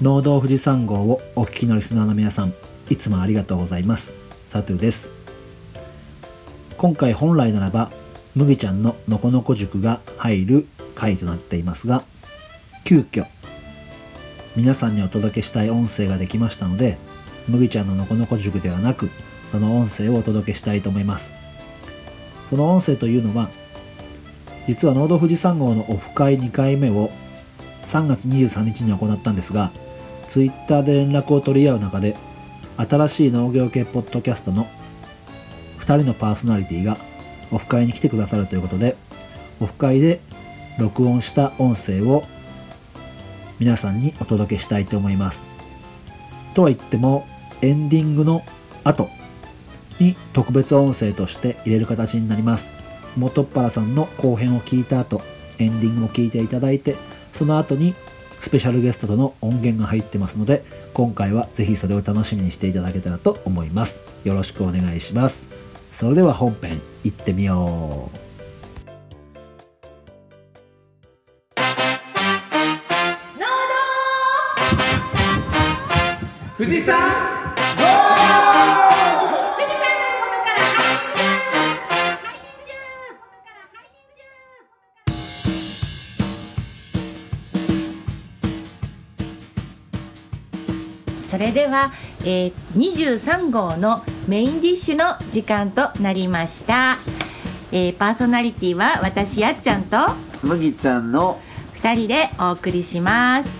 農道富士山号をお聞きのリスナーの皆さんいつもありがとうございます。サトゥです。今回本来ならば麦ちゃんののこのこ塾が入る回となっていますが急遽皆さんにお届けしたい音声ができましたので麦ちゃんののこのこ塾ではなくその音声をお届けしたいと思います。その音声というのは実は農道富士山号のオフ会2回目を3月23日に行ったんですが Twitter で連絡を取り合う中で新しい農業系ポッドキャストの2人のパーソナリティがオフ会に来てくださるということでオフ会で録音した音声を皆さんにお届けしたいと思います。とは言ってもエンディングの後に特別音声として入れる形になります。元っ腹さんの後編を聞いた後エンディングも聞いていただいてその後にスペシャルゲストとの音源が入ってますので今回はぜひそれを楽しみにしていただけたらと思います。よろしくお願いします。それでは本編行ってみよう。富士山富士山それでは、えー、23号のメインディッシュの時間となりました、えーパーソナリティは私やっちゃんと麦ちゃんの2人でお送りします、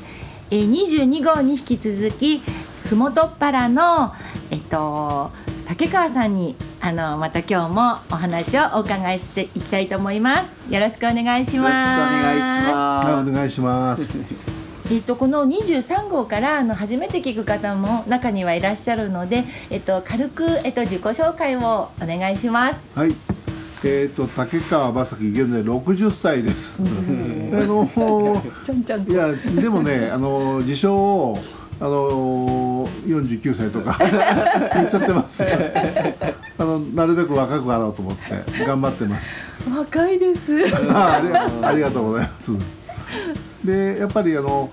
えー、22号に引き続きふもとっぱらのえっと竹川さんにあのまた今日もお話をお伺いしていきたいと思います。よろしくお願いしよろしくおます願いしはい、ますお願いします。えっと、この23号からあの初めて聞く方も中にはいらっしゃるので、えっと、軽く、えっと、自己紹介をお願いします。はい。えっ、と竹川正樹現在60歳です。あのいやでもねあの自称をあの49歳とか 言っちゃってます。あのなるべく若くあろうと思って頑張ってます。若いです。あありがとうございます。でやっぱりあの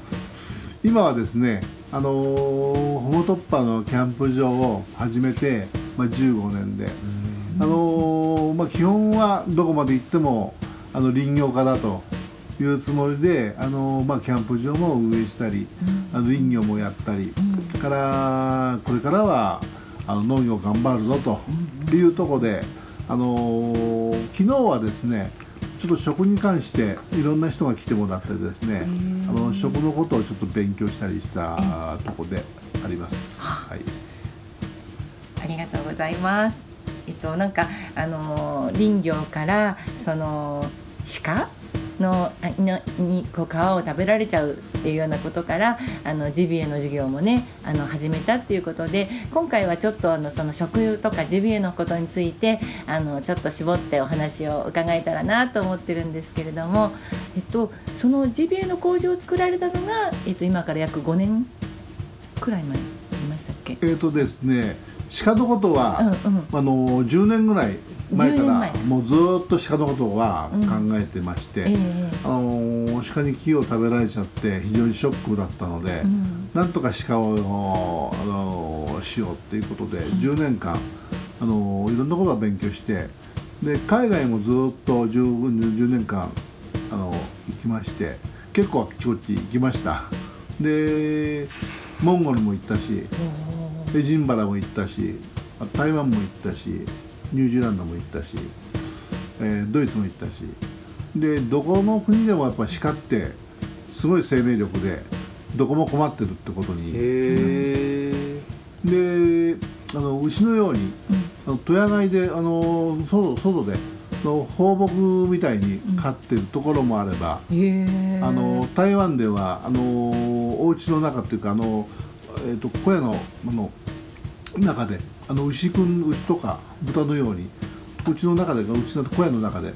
今はですねあのホモトッパのキャンプ場を始めて、まあ、15年で、あのまあ、基本はどこまで行ってもあの林業家だというつもりで、あのまあ、キャンプ場も運営したり、あの林業もやったり、からこれからはあの農業頑張るぞというところで、あの昨日はですねちょっと食に関していろんな人が来てもらってですねあの食のことをちょっと勉強したりしたところであります。はいありがとうございます。えっとなんかあのー林業からその鹿のあのにこう皮を食べられちゃうっていうようなことからあのジビエの授業もねあの始めたっていうことで今回はちょっとあのその食油とかジビエのことについてあのちょっと絞ってお話を伺えたらなと思ってるんですけれども、えっとそのジビエの工場を作られたのがえっと今から約5年くらい前になりましたっけ？えーとですね鹿のことは、うんうん。あの10年ぐらい前か10年ら前もうずーっと鹿のことはうん。考えてまして、ええあの鹿に木を食べられちゃって非常にショックだったので、うん。なんとか鹿をあのしようっていうことで、10年間あのいろんなことを勉強してで海外もずっと 10, 10年間あの行きまして結構あっちこっち行きました。でモンゴルも行ったしエジンバラも行ったしあ台湾も行ったしニュージーランドも行ったし、えードイツも行ったしでどこの国でもやっぱ鹿ってすごい生命力でどこも困ってるってことにへえであの牛のようにあの戸屋街であの外外での放牧みたいに飼ってるところもあれば、へえあの台湾ではあのお家の中っていうかあの、えー、と小屋のあの中であの牛くん牛とか豚のようにうちの中でうちの小屋の中で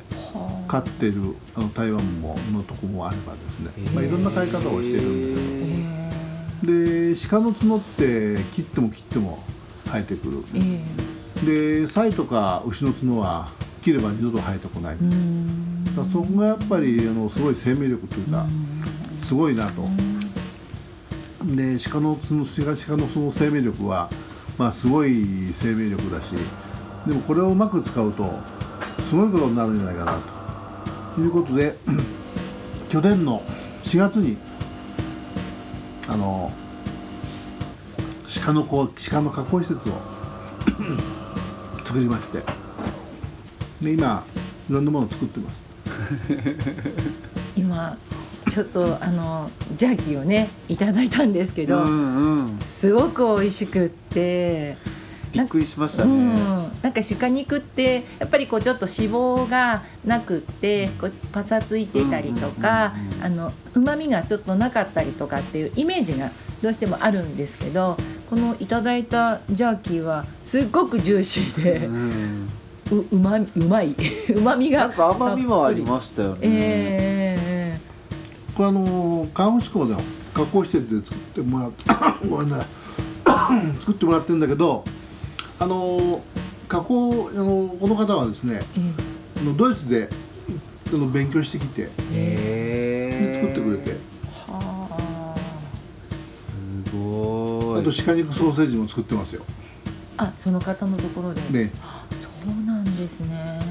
飼ってるあの台湾ものとこもあればですね、まあ、いろんな飼い方をしてるんですけど。で鹿の角って切っても切っても生えてくる、えでサイとか牛の角は切れば二度と生えてこない、だそこがやっぱりあのすごい生命力というか、すごいなと。で鹿のその鹿鹿のその生命力は、まあ、すごい生命力だしでもこれをうまく使うとすごいことになるんじゃないかなと。いうことで 去年の4月にあの鹿のこう鹿の加工施設を 作りましてで今いろんなものを作ってます。今 ちょっとあのジャーキーをねいただいたんですけど、うんうん。すごく美味しくってびっくりしましたうんね、なんか鹿肉ってやっぱりこうちょっと脂肪がなくってこうパサついてたりとかうんうんうんうん。あの旨味がちょっとなかったりとかっていうイメージがどうしてもあるんですけどこのいただいたジャーキーはすっごくジューシーでうん。ううまうまい。うまみがなんか甘みもありましたよね、ええこれあの川口港で加工施設で作ってもらってごめんなさい作ってもらってるんだけどあの加工あのこの方はですねえあのドイツであの勉強してきてへえで作ってくれて。はあ。すごい。あと鹿肉ソーセージも作ってますよ。あその方のところで、ね。そうなんですね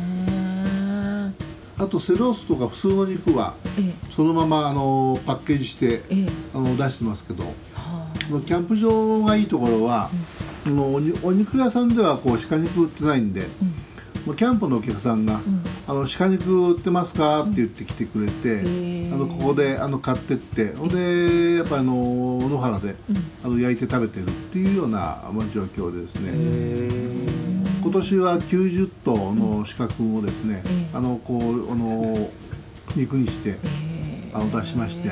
あとセロースとか普通の肉はえそのままあのパッケージしてあの出してますけどキャンプ場がいいところは、あのお肉屋さんではこう鹿肉売ってないんで、もうキャンプのお客さんがうん。うん「あの鹿肉売ってますか?」って言ってきてくれて、あのここであの買ってってほんでやっぱあの野原でうん。あの焼いて食べてるっていうような、まあ、状況でですね、へ今年は90頭の鹿くんをですね、うんあのこうあの肉にしてあの出しまして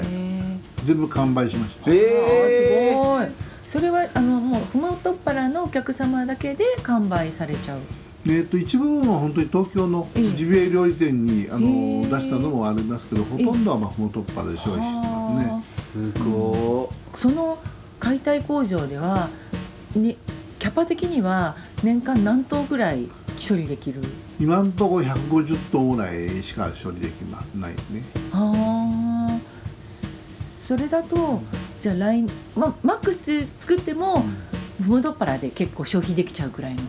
全部完売しました。えあーすごい。それはあのもうふもとっぱらのお客様だけで完売されちゃう。えー、と一部分は本当に東京のええ。ジビエ料理店にあの出したのもありますけどほとんどはまあふもとっぱで消費してますね。すごその解体工場ではにキャパ的には年間何頭ぐらい処理できる？今のところ150頭ぐらいしか処理できまないね。ああそれだとじゃあ来、ま、マックスで作ってもふもとっぱらで結構消費できちゃうくらいの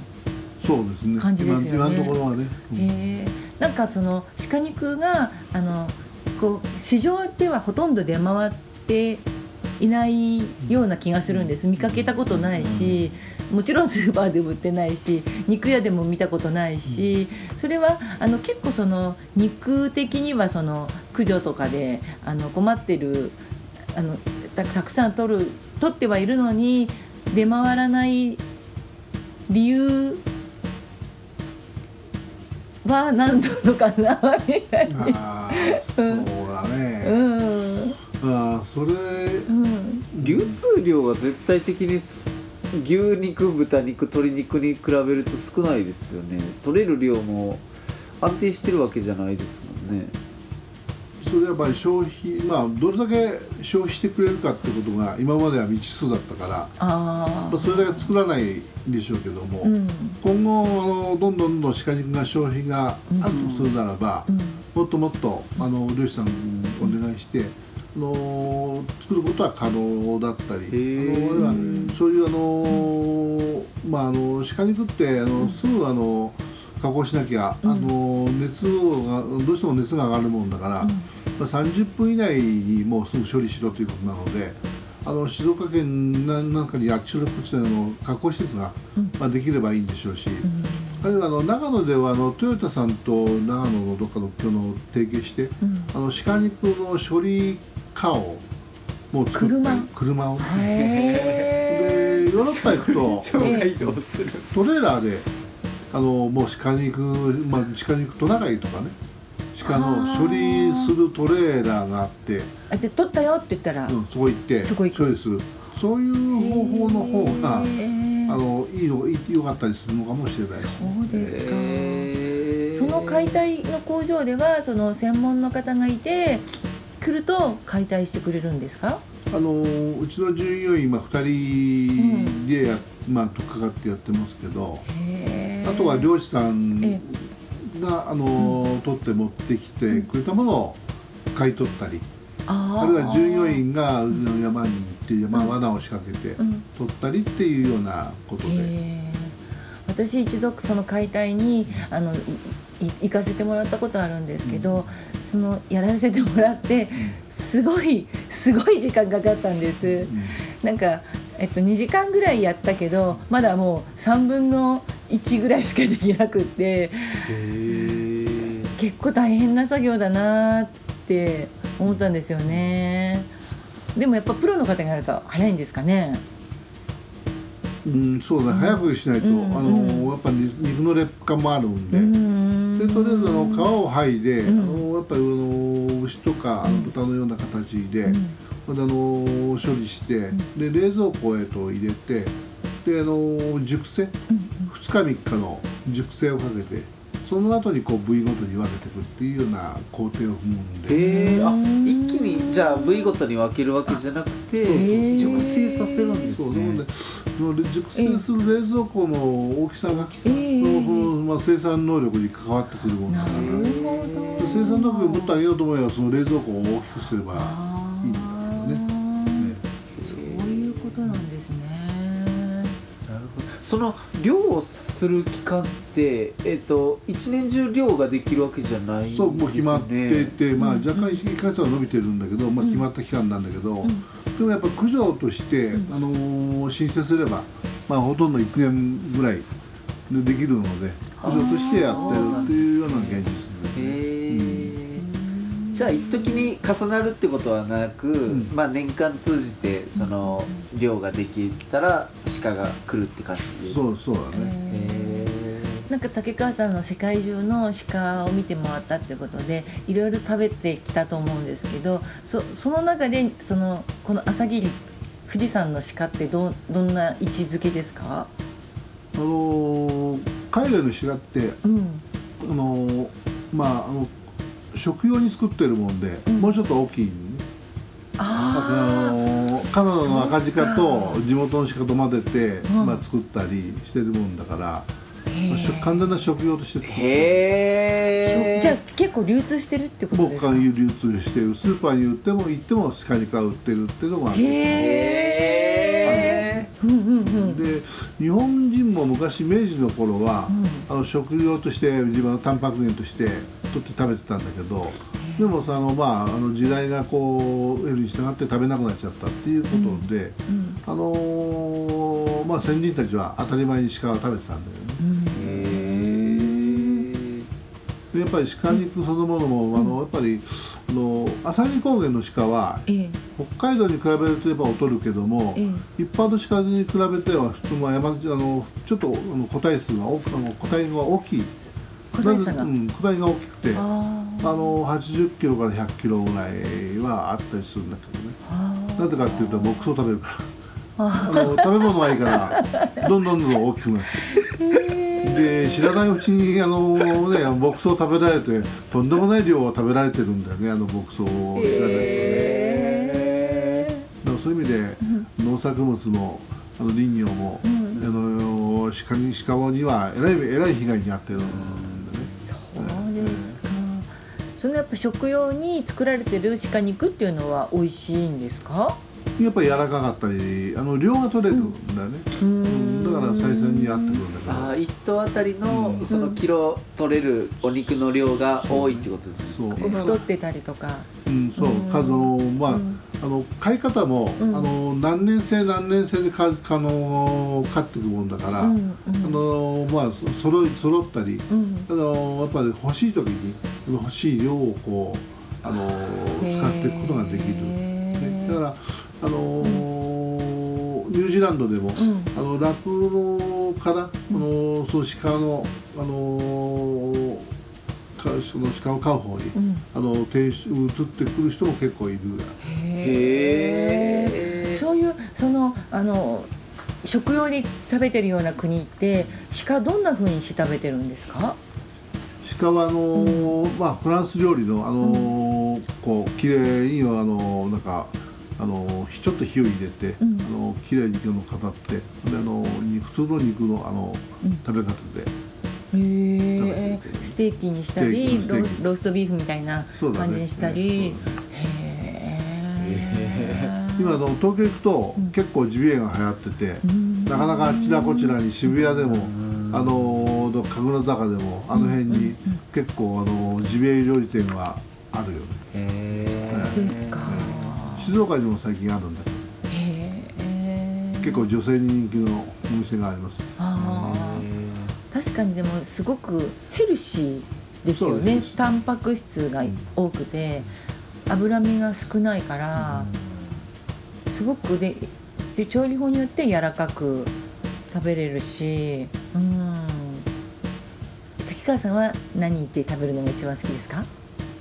そうですね。感じですよね。今今のところはね。うん。へえなんかその鹿肉があのこう市場ではほとんど出回っていないような気がするんです。見かけたことないしもちろんスーパーでも売ってないし肉屋でも見たことないしそれはあの結構その肉的にはその駆除とかであの困ってるあのたたくさん取る取ってはいるのに出回らない理由は何なのかなみたいな。そうだうね。んああ、それ、うん流通量が絶対的にす牛肉豚肉鶏肉に比べると少ないですよね。取れる量も安定してるわけじゃないですもんね。それはやっぱり消費、まあ、どれだけ消費してくれるかってことが今までは未知数だったから、ああまあ、それだけ作らないんでしょうけども、うん。今後あのどんどんどんどん鹿肉が消費があるとするならば、うん。もっともっとあの漁師さんにお願いして、あの作ることは可能だったり、あのそういうあの、まあ、あの鹿肉ってあのすぐあの加工しなきゃ、うん。あの熱がどうしても熱が上がるもんだから、まあ、30分以内にもうすぐ処理しろということなので。あの静岡県ななんかにあっちのこっちの加工施設が、うん。まあ、できればいいんでしょうし、うんあるいはあの長野ではあのトヨタさんと長野のどっかの今日の提携してうん。あの鹿肉の処理化をもう作ったり車？を。へでヨーロッパ行くとトレーラーであのもう鹿肉、まあ、鹿肉トナカイとかね鹿の処理するトレーラーがあって、あじゃあ取ったよって言ったら、うん、そこ行ってそこ行く。処理する。そういう方法の方があのいいのいい良かったりするのかもしれない。ですそうですか、へー。その解体の工場ではその専門の方がいて来ると解体してくれるんですか？あのうちの従業員今2人でや、まあ、とっかかってやってますけどあとは漁師さんえがあの、取って持ってきてくれたものを買い取ったり、あるいは従業員がうちの山に行っっていう、まあ、罠を仕掛けてうん。取ったりっていうようなことで、へえ私一度その解体にあの行かせてもらったことあるんですけど、そのやらせてもらってすごいすごい時間かかったんです。うん。なんか、えっと、2時間ぐらいやったけどまだもう3分の1ぐらいしかできなくって結構大変な作業だなって思ったんですよねでもやっぱプロの方がやると早いんですかね？うん、そうだね、早くしないと、うん。あのやっぱり肉の劣化もあるんで、ん。でとりあえずあの皮を剥いで、うん。あのやっぱりあの牛とかあの豚のような形で、またあの処理して、で冷蔵庫へと入れてであの熟成？2日3日の熟成をかけてその後にこう部位ごとに分けていくっていうような工程を踏むんで。へえあうん一気にじゃあ部位ごとに分けるわけじゃなくて熟成させるんですね。でその熟成する冷蔵庫の大きさが、ええそのそのまあ、生産能力に関わってくるものだからなるほど。生産能力をもっと上げようと思えばその冷蔵庫を大きくすればあいいんだけどね。ー。ね。そういうことなんですね。なるほど。その漁をする期間って、えっと一年中漁ができるわけじゃないね。そうもう決まっていて、まあ、うん。若干1ヶ月は伸びてるんだけど、まあ、うん決まった期間なんだけど、うん。でもやっぱ駆除として、うん。あのー申請すれば、まあ、ほとんど1年ぐらいでできるので駆除としてやってるっていうような現実ですへね。えじゃあ一時に重なるってことはなく、ん。まあ年間通じてその漁ができたら鹿が来るって感じです。そうそうだね、なんか竹川さんの世界中の鹿を見て回ったってことでいろいろ食べてきたと思うんですけどそその中でそのこの朝霧富士山の鹿ってどうどんな位置づけですか、あのー海外の鹿ってうん。あのーまああの食用に作ってるもんで、うん。もうちょっと大きい、ああのーカナダの赤鹿とそうか。地元の鹿と混ぜて、うん。まあ、作ったりしてるもんだから、ー。まあ食完全な食用として作ってる。へえじゃあ結構流通してるってことですか？僕が流通してる。スーパーに売っても行っても鹿肉が売ってるっていうのがある。へへえで日本人も昔明治の頃は、あの食用として自分のタンパク源として取って食べてたんだけどでもさあの、まあ、あの時代がこう得るに従って食べなくなっちゃったっていうことで、うん。あのーまあ、先人たちは当たり前に鹿は食べてたんだよね。うんえでやっぱり鹿肉そのものも、あのやっぱりあの朝日高原の鹿はええ。北海道に比べるとやっぱ劣るけども、え一般の鹿に比べては普通は山あのちょっとあの個体数が多くあの個体が大きい。個体差が。うん、個体が大きくてあの80キロから100キロぐらいはあったりするんだけどね。なんでかっていうと牧草食べるから。ああの食べ物がいいからどんどんどんどん大きくなって で知らないうちにあの、ね、牧草食べられてとんでもない量を食べられてるんだよねあの牧草を。知らないとねへだからそういう意味で農作物もあの林業も、うん。あの鹿に鹿にはえらいえらい被害に遭ってるんだね。そうですか。そのやっぱ食用に作られてる鹿肉っていうのは美味しいんですか？やっぱり柔らかかったりあの量が取れるんだよね、ううん。だから採算に合ってくるんだけど。あー一頭あたりのうん。そのキロ取れるお肉の量が多いってことですそうね。こう。太ってたりとか。うん、そう。うん。数のまあ、うん。あの飼い方も、うん。あの何年生何年生で飼あの飼っていくもんだから、うんうん。あのまあそ揃い揃ったりうん。あのやっぱり欲しい時に欲しい量をこうあの使っていくことができる、ね、だからあのニュージーランドでも、うん。あの酪農から、あのその鹿のあのかその鹿を飼う方に、うん。あの移ってくる人も結構いる。へえそういうそのあの食用に食べてるような国って鹿どんな風にして食べてるんですか？鹿はあの、まあフランス料理のあの、こう綺麗にあのなんかあのちょっと火を入れて、うん。あの綺麗にあの語ってであの肉普通の肉のあの、うん。食べ方でへえステーキにしたりロローストビーフみたいな感じにしたり。ねへえ今あの東京行くとうん。結構ジビエが流行ってて、うん。なかなかあちらこちらに渋谷でも、うんあのー神楽坂でもあの辺に結構あのジビエ料理店があるよね。へですか静岡にも最近あるんだけど。へえ。結構女性に人気のお店があります。あー。確かにでもすごくヘルシーですよね。タンパク質が多くて脂身が少ないからすごくでで調理法によって柔らかく食べれるしうん。滝川さんは何って食べるのが一番好きですか？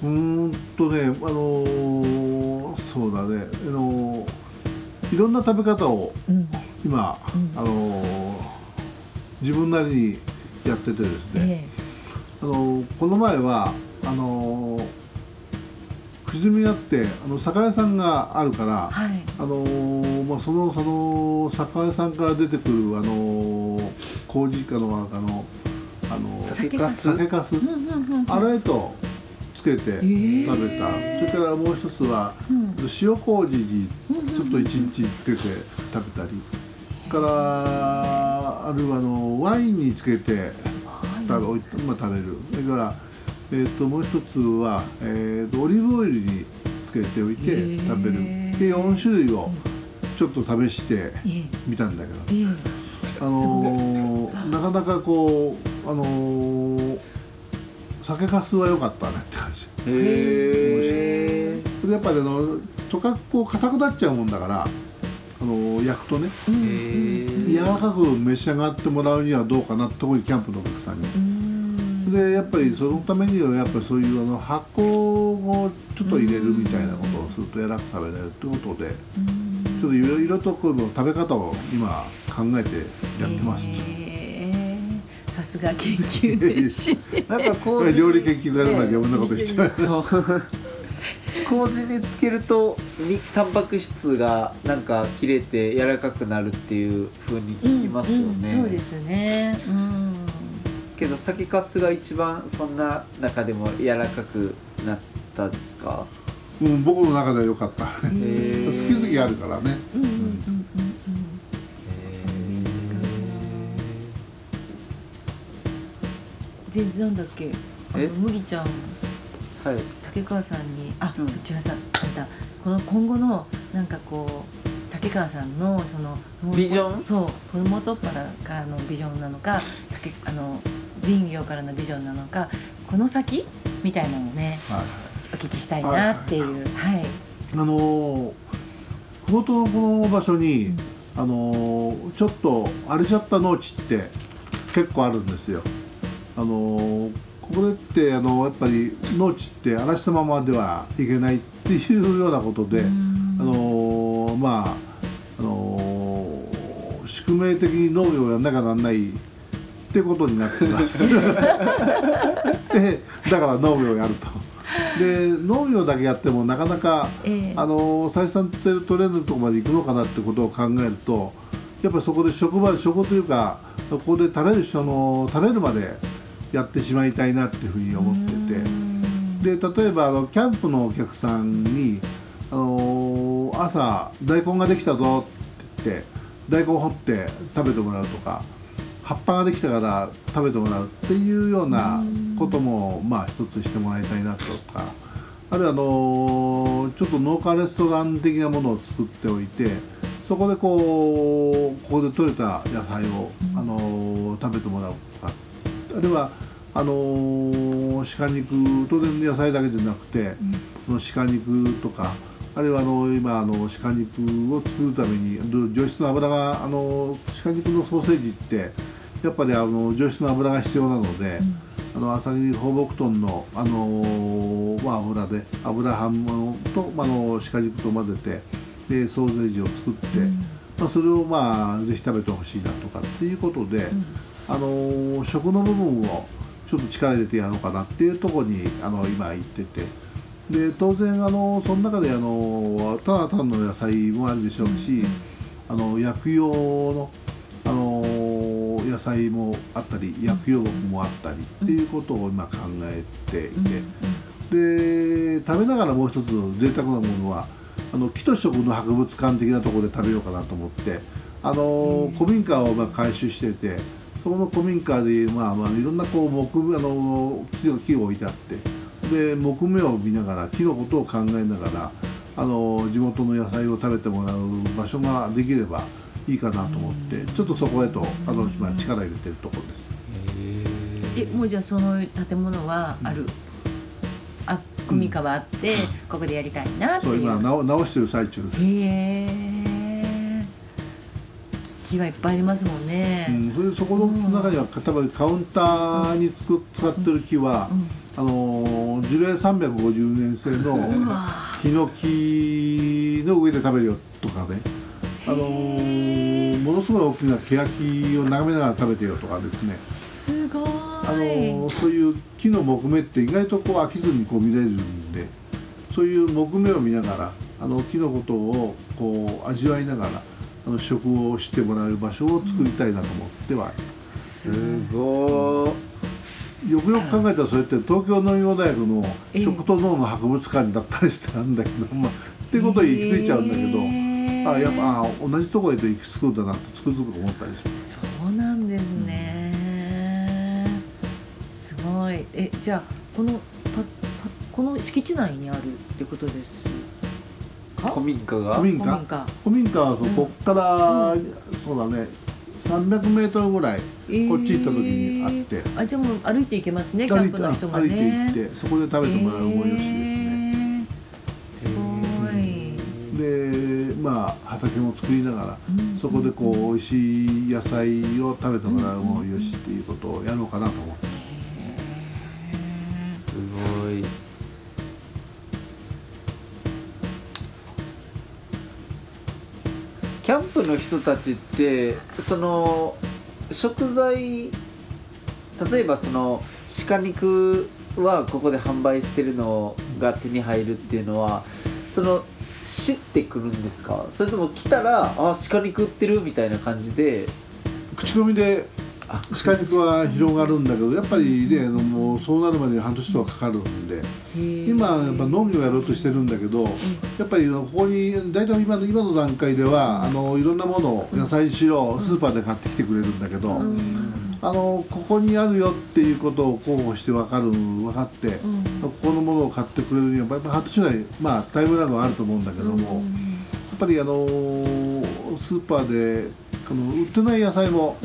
うーんとねあのーそうだね。あのーいろんな食べ方をうん。今、うん。あのー自分なりにやっててですね、えあのーこの前はあのー富士見があってあの酒屋さんがあるから、えはい。あのーまあ、そのその酒屋さんから出てくるあのー麹かの中のあのー酒かす。あれとつけてー。食べた、それからもう一つはうん。塩麹にうんちょっと一日つけて食べたり、それからあるいはあのワインにつけて食べ,、まあ、食べる。それから、えー、ともう一つは、えー、とオリーブオイルにつけておいて食べる。で4種類をちょっと試してええ。みたんだけど、ええ。あのーなかなかこうあのー酒かすは良かったねって感じへえそれやっぱりあのとかこう硬くなっちゃうもんだからあの焼くとね。柔らかく召し上がってもらうにはどうかな特にキャンプのお客さんに。うん。でやっぱりそのためにはやっぱりそういうあの発酵をちょっと入れるみたいなことをすると柔らかく食べられるってことでちょっといろいろとこの食べ方を今考えてやってます、へえさすが研究熱心 なんかこう料理研究家だから余分なこと言ってない麹につけるとにタンパク質がなんか切れて柔らかくなるっていう風に聞きますよね、うんうんそうですね。うん。けど酒かすが一番そんな中でも柔らかくなったですか？うん、僕の中では良かった。好き好きあるからね。うんでなんだっけ？あのえ？麦ちゃん。はい。竹川さんにあ、うん。違うさあんた。この今後のなんかこう竹川さんのそのビジョン？そうふもとっぱらからのビジョンなのか竹あの林業からのビジョンなのかこの先みたいなのをねはいお聞きしたいなっていう。はい、あのー麓のこの場所に、うん。あのーちょっと荒れちゃった農地って結構あるんですよ。あのーこれってあのやっぱり農地って荒らしたままではいけないっていうようなことで、うんあのーまああのー宿命的に農業をやんなきゃなんないってことになってます。で だから農業をやると。で農業だけやってもなかなかええあの採算取れるとこまで行くのかなってことを考えるとやっぱりそこで職場職というかそこで食べる人の食べるまでやってしまいたいなっていうふうに思ってて。で例えばあのキャンプのお客さんに、あの朝大根ができたぞって言って大根掘って食べてもらうとか葉っぱができたから食べてもらうっていうようなこともまあ一つしてもらいたいなとか。あるいはあのちょっと農家レストラン的なものを作っておいてそこでこうここで採れた野菜を、あの食べてもらうとか。あるいはあの鹿肉当然野菜だけじゃなくて、その鹿肉とかあるいはあの今あの鹿肉を作るために上質の油があの鹿肉のソーセージってやっぱりあの上質の油が必要なので、あの朝霧放牧豚の、あのまあ、油で油半分と、まあ、あの鹿肉と混ぜてでソーセージを作って、まあ、それをまあぜひ食べてほしいなとかっていうことで、あの食の部分をちょっと力入れてやろうかなっていうところにあの今行ってて。で当然あのその中であのただ単の野菜もあるでしょうし、あの薬用のあの野菜もあったり薬用木もあったりっていうことを今考えていて、で食べながらもう一つ贅沢なものはあの木と食の博物館的なところで食べようかなと思ってあの古民家をまあ改修しててそこの古民家で、まあまあ、いろんなこう木あの木を木を置いてあってで木目を見ながら木のことを考えながらあの地元の野菜を食べてもらう場所ができればいいかなと思ってちょっとそこへとあの、まあ、力入れてるところです。えもうじゃあその建物はある、あ組みはあって、ここでやりたいなってそう。いう今直直してる最中です。へえ木がいっぱいありますもんね、うん、それでそこの中には例えばカウンターにつく使ってる木は、あの樹齢350年生のヒノキの上で食べるよとかね、あのーものすごい大きな欅を眺めながら食べてよとかですね、すごい、あのーそういう木の木目って意外とこう飽きずにこう見れるんでそういう木目を見ながらあの木のことをこう味わいながらあの食をしてもらえる場所を作りたいなと思っては、すごー。よくよく考えたらそれって東京農業大学のええ。食と脳の博物館だったりしてなんだけど、まあ、っていうことに行き着いちゃうんだけど、あやっぱあ同じとこへと行き着くんだなとつくづく思ったりします。そうなんですね、すごい。えじゃあこのたたこの敷地内にあるってことですか古民家が？古民家古民家古民家はこっから、そうだね。300メートルぐらいこっち行った時にあって、えーあじゃあもう歩いて行けますねキャンプの人が歩いてね行ってそこで食べてもらうもよしですね、えーすごい、でまあ畑も作りながらうん。そこでこう美味しい野菜を食べてもらうもよしっていうことをやろうかなと思ってキャンプの人たちってその食材例えばその鹿肉はここで販売してるのが手に入るっていうのはその知ってくるんですか？それとも来たらあ鹿肉売ってるみたいな感じで。口コミで鹿肉は広がるんだけどやっぱりねあのもうそうなるまでに半年とはかかるんで今やっぱ農業やろうとしてるんだけどやっぱりここに大体今の今の段階ではあのいろんなものを野菜しろスーパーで買ってきてくれるんだけど、あのここにあるよっていうことを候補して分かる分かって、ここのものを買ってくれるにはやっぱり半年ぐらいまあタイムラグはあると思うんだけども、やっぱりあのスーパーであの売ってない野菜も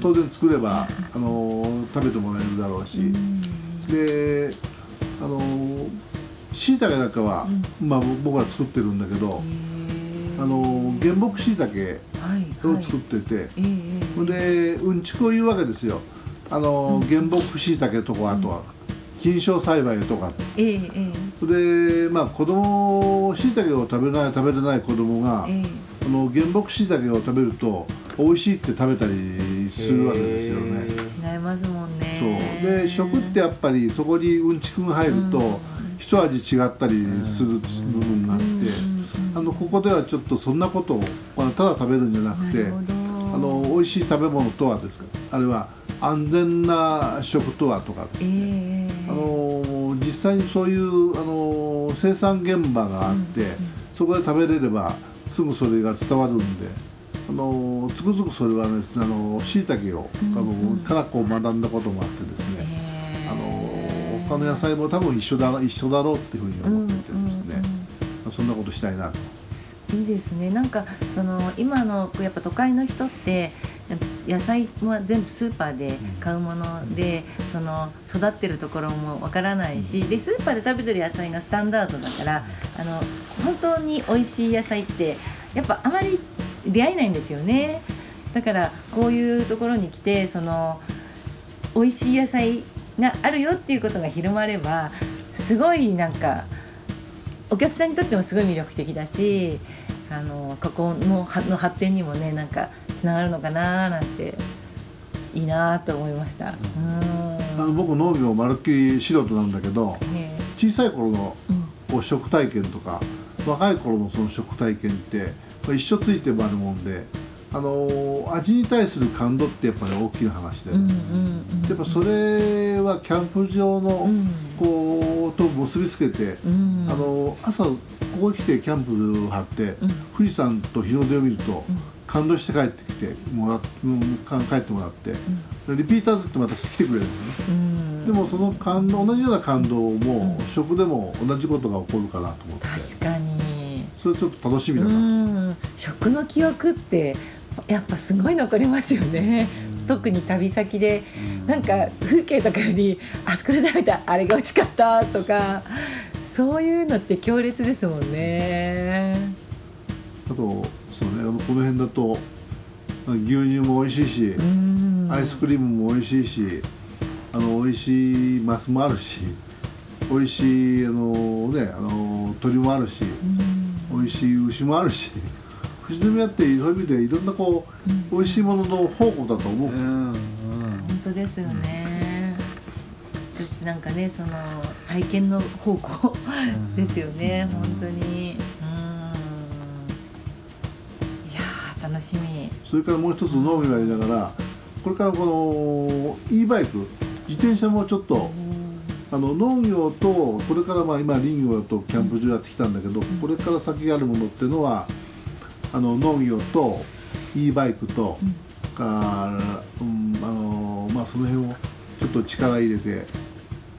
当然作ればあの食べてもらえるだろうし、であのしいたけなんかは、まあ、僕ら作ってるんだけど、あの原木しいたけを作ってて、それでうんちくを言うわけですよ。あの、原木しいたけとかあとは菌床栽培とか。ええでまあ子供しいたけを食べない食べれない子供が、ええあの原木しいたけを食べると美味しいって食べたりするわけですよね。え違いますもんそう。ねで食ってやっぱりそこにうんちくが入ると、うん。一味違ったりする部分があって、あのここではちょっとそんなことをまあただ食べるんじゃなくてあの美味しい食べ物とはですか？あるいは安全な食とはとかですえね、え。あの実際にそういうあの生産現場があって、そこで食べれればすぐそれが伝わるんで。あのつくづくそれはねあの椎茸をあの、うんからこう学んだこともあってですね、ええあの他の野菜も多分一緒だ一緒だろうっていうふうに思っててですね、うんうんうん。そんなことしたいなと。いいですね。なんかその今のやっぱ都会の人って野菜は全部スーパーで買うもので、その育ってるところもわからないし、でスーパーで食べてる野菜がスタンダードだからあの本当に美味しい野菜ってやっぱあまり出会えないんですよね。だからこういうところに来てその美味しい野菜があるよっていうことが広まればすごいなんかお客さんにとってもすごい魅力的だしあのここのはの発展にもねなんかつながるのかななんていいなと思いました。うん。あの僕農業まるっきり素人なんだけどね小さい頃のうん。こう食体験とか若い頃のその食体験ってまあ一生ついてもあるもんであの味に対する感動ってやっぱり大きな話で、やっぱそれはキャンプ場のうん。こうと結びつけて、うん。あの朝ここに来てキャンプ張って、うん。富士山と日の出を見ると、うん感動して帰ってきてもら帰ってもらって、リピーターってまた来てくれるんですね、うん。でもその感動同じような感動も、うん。食でも同じことが起こるかなと思って。確かに。それちょっと楽しみだうな、ん。食の記憶ってやっぱすごい残りますよね。特に旅先で。なんか風景とかよりあそこで食べたあれが美味しかったとかそういうのって強烈ですもんね。あとあのこの辺だと牛乳も美味しいし、うん。アイスクリームも美味しいしあの美味しいマスもあるし美味しいあのねあの鶏もあるしうん。美味しい牛もあるし富士宮ってそういう意味でいろんなこう美味しいものの宝庫だと思う、うんうん。本当ですよね。そしてなんかねその体験の宝庫 ですよね本当にそれからもう一つ農業やりながらこれからこの e バイク自転車もちょっとあの農業とこれからまあ今林業とキャンプ場やってきたんだけどこれから先があるものっていうのはあの農業と e バイクとうん。から、うんあのまあ、その辺をちょっと力入れて、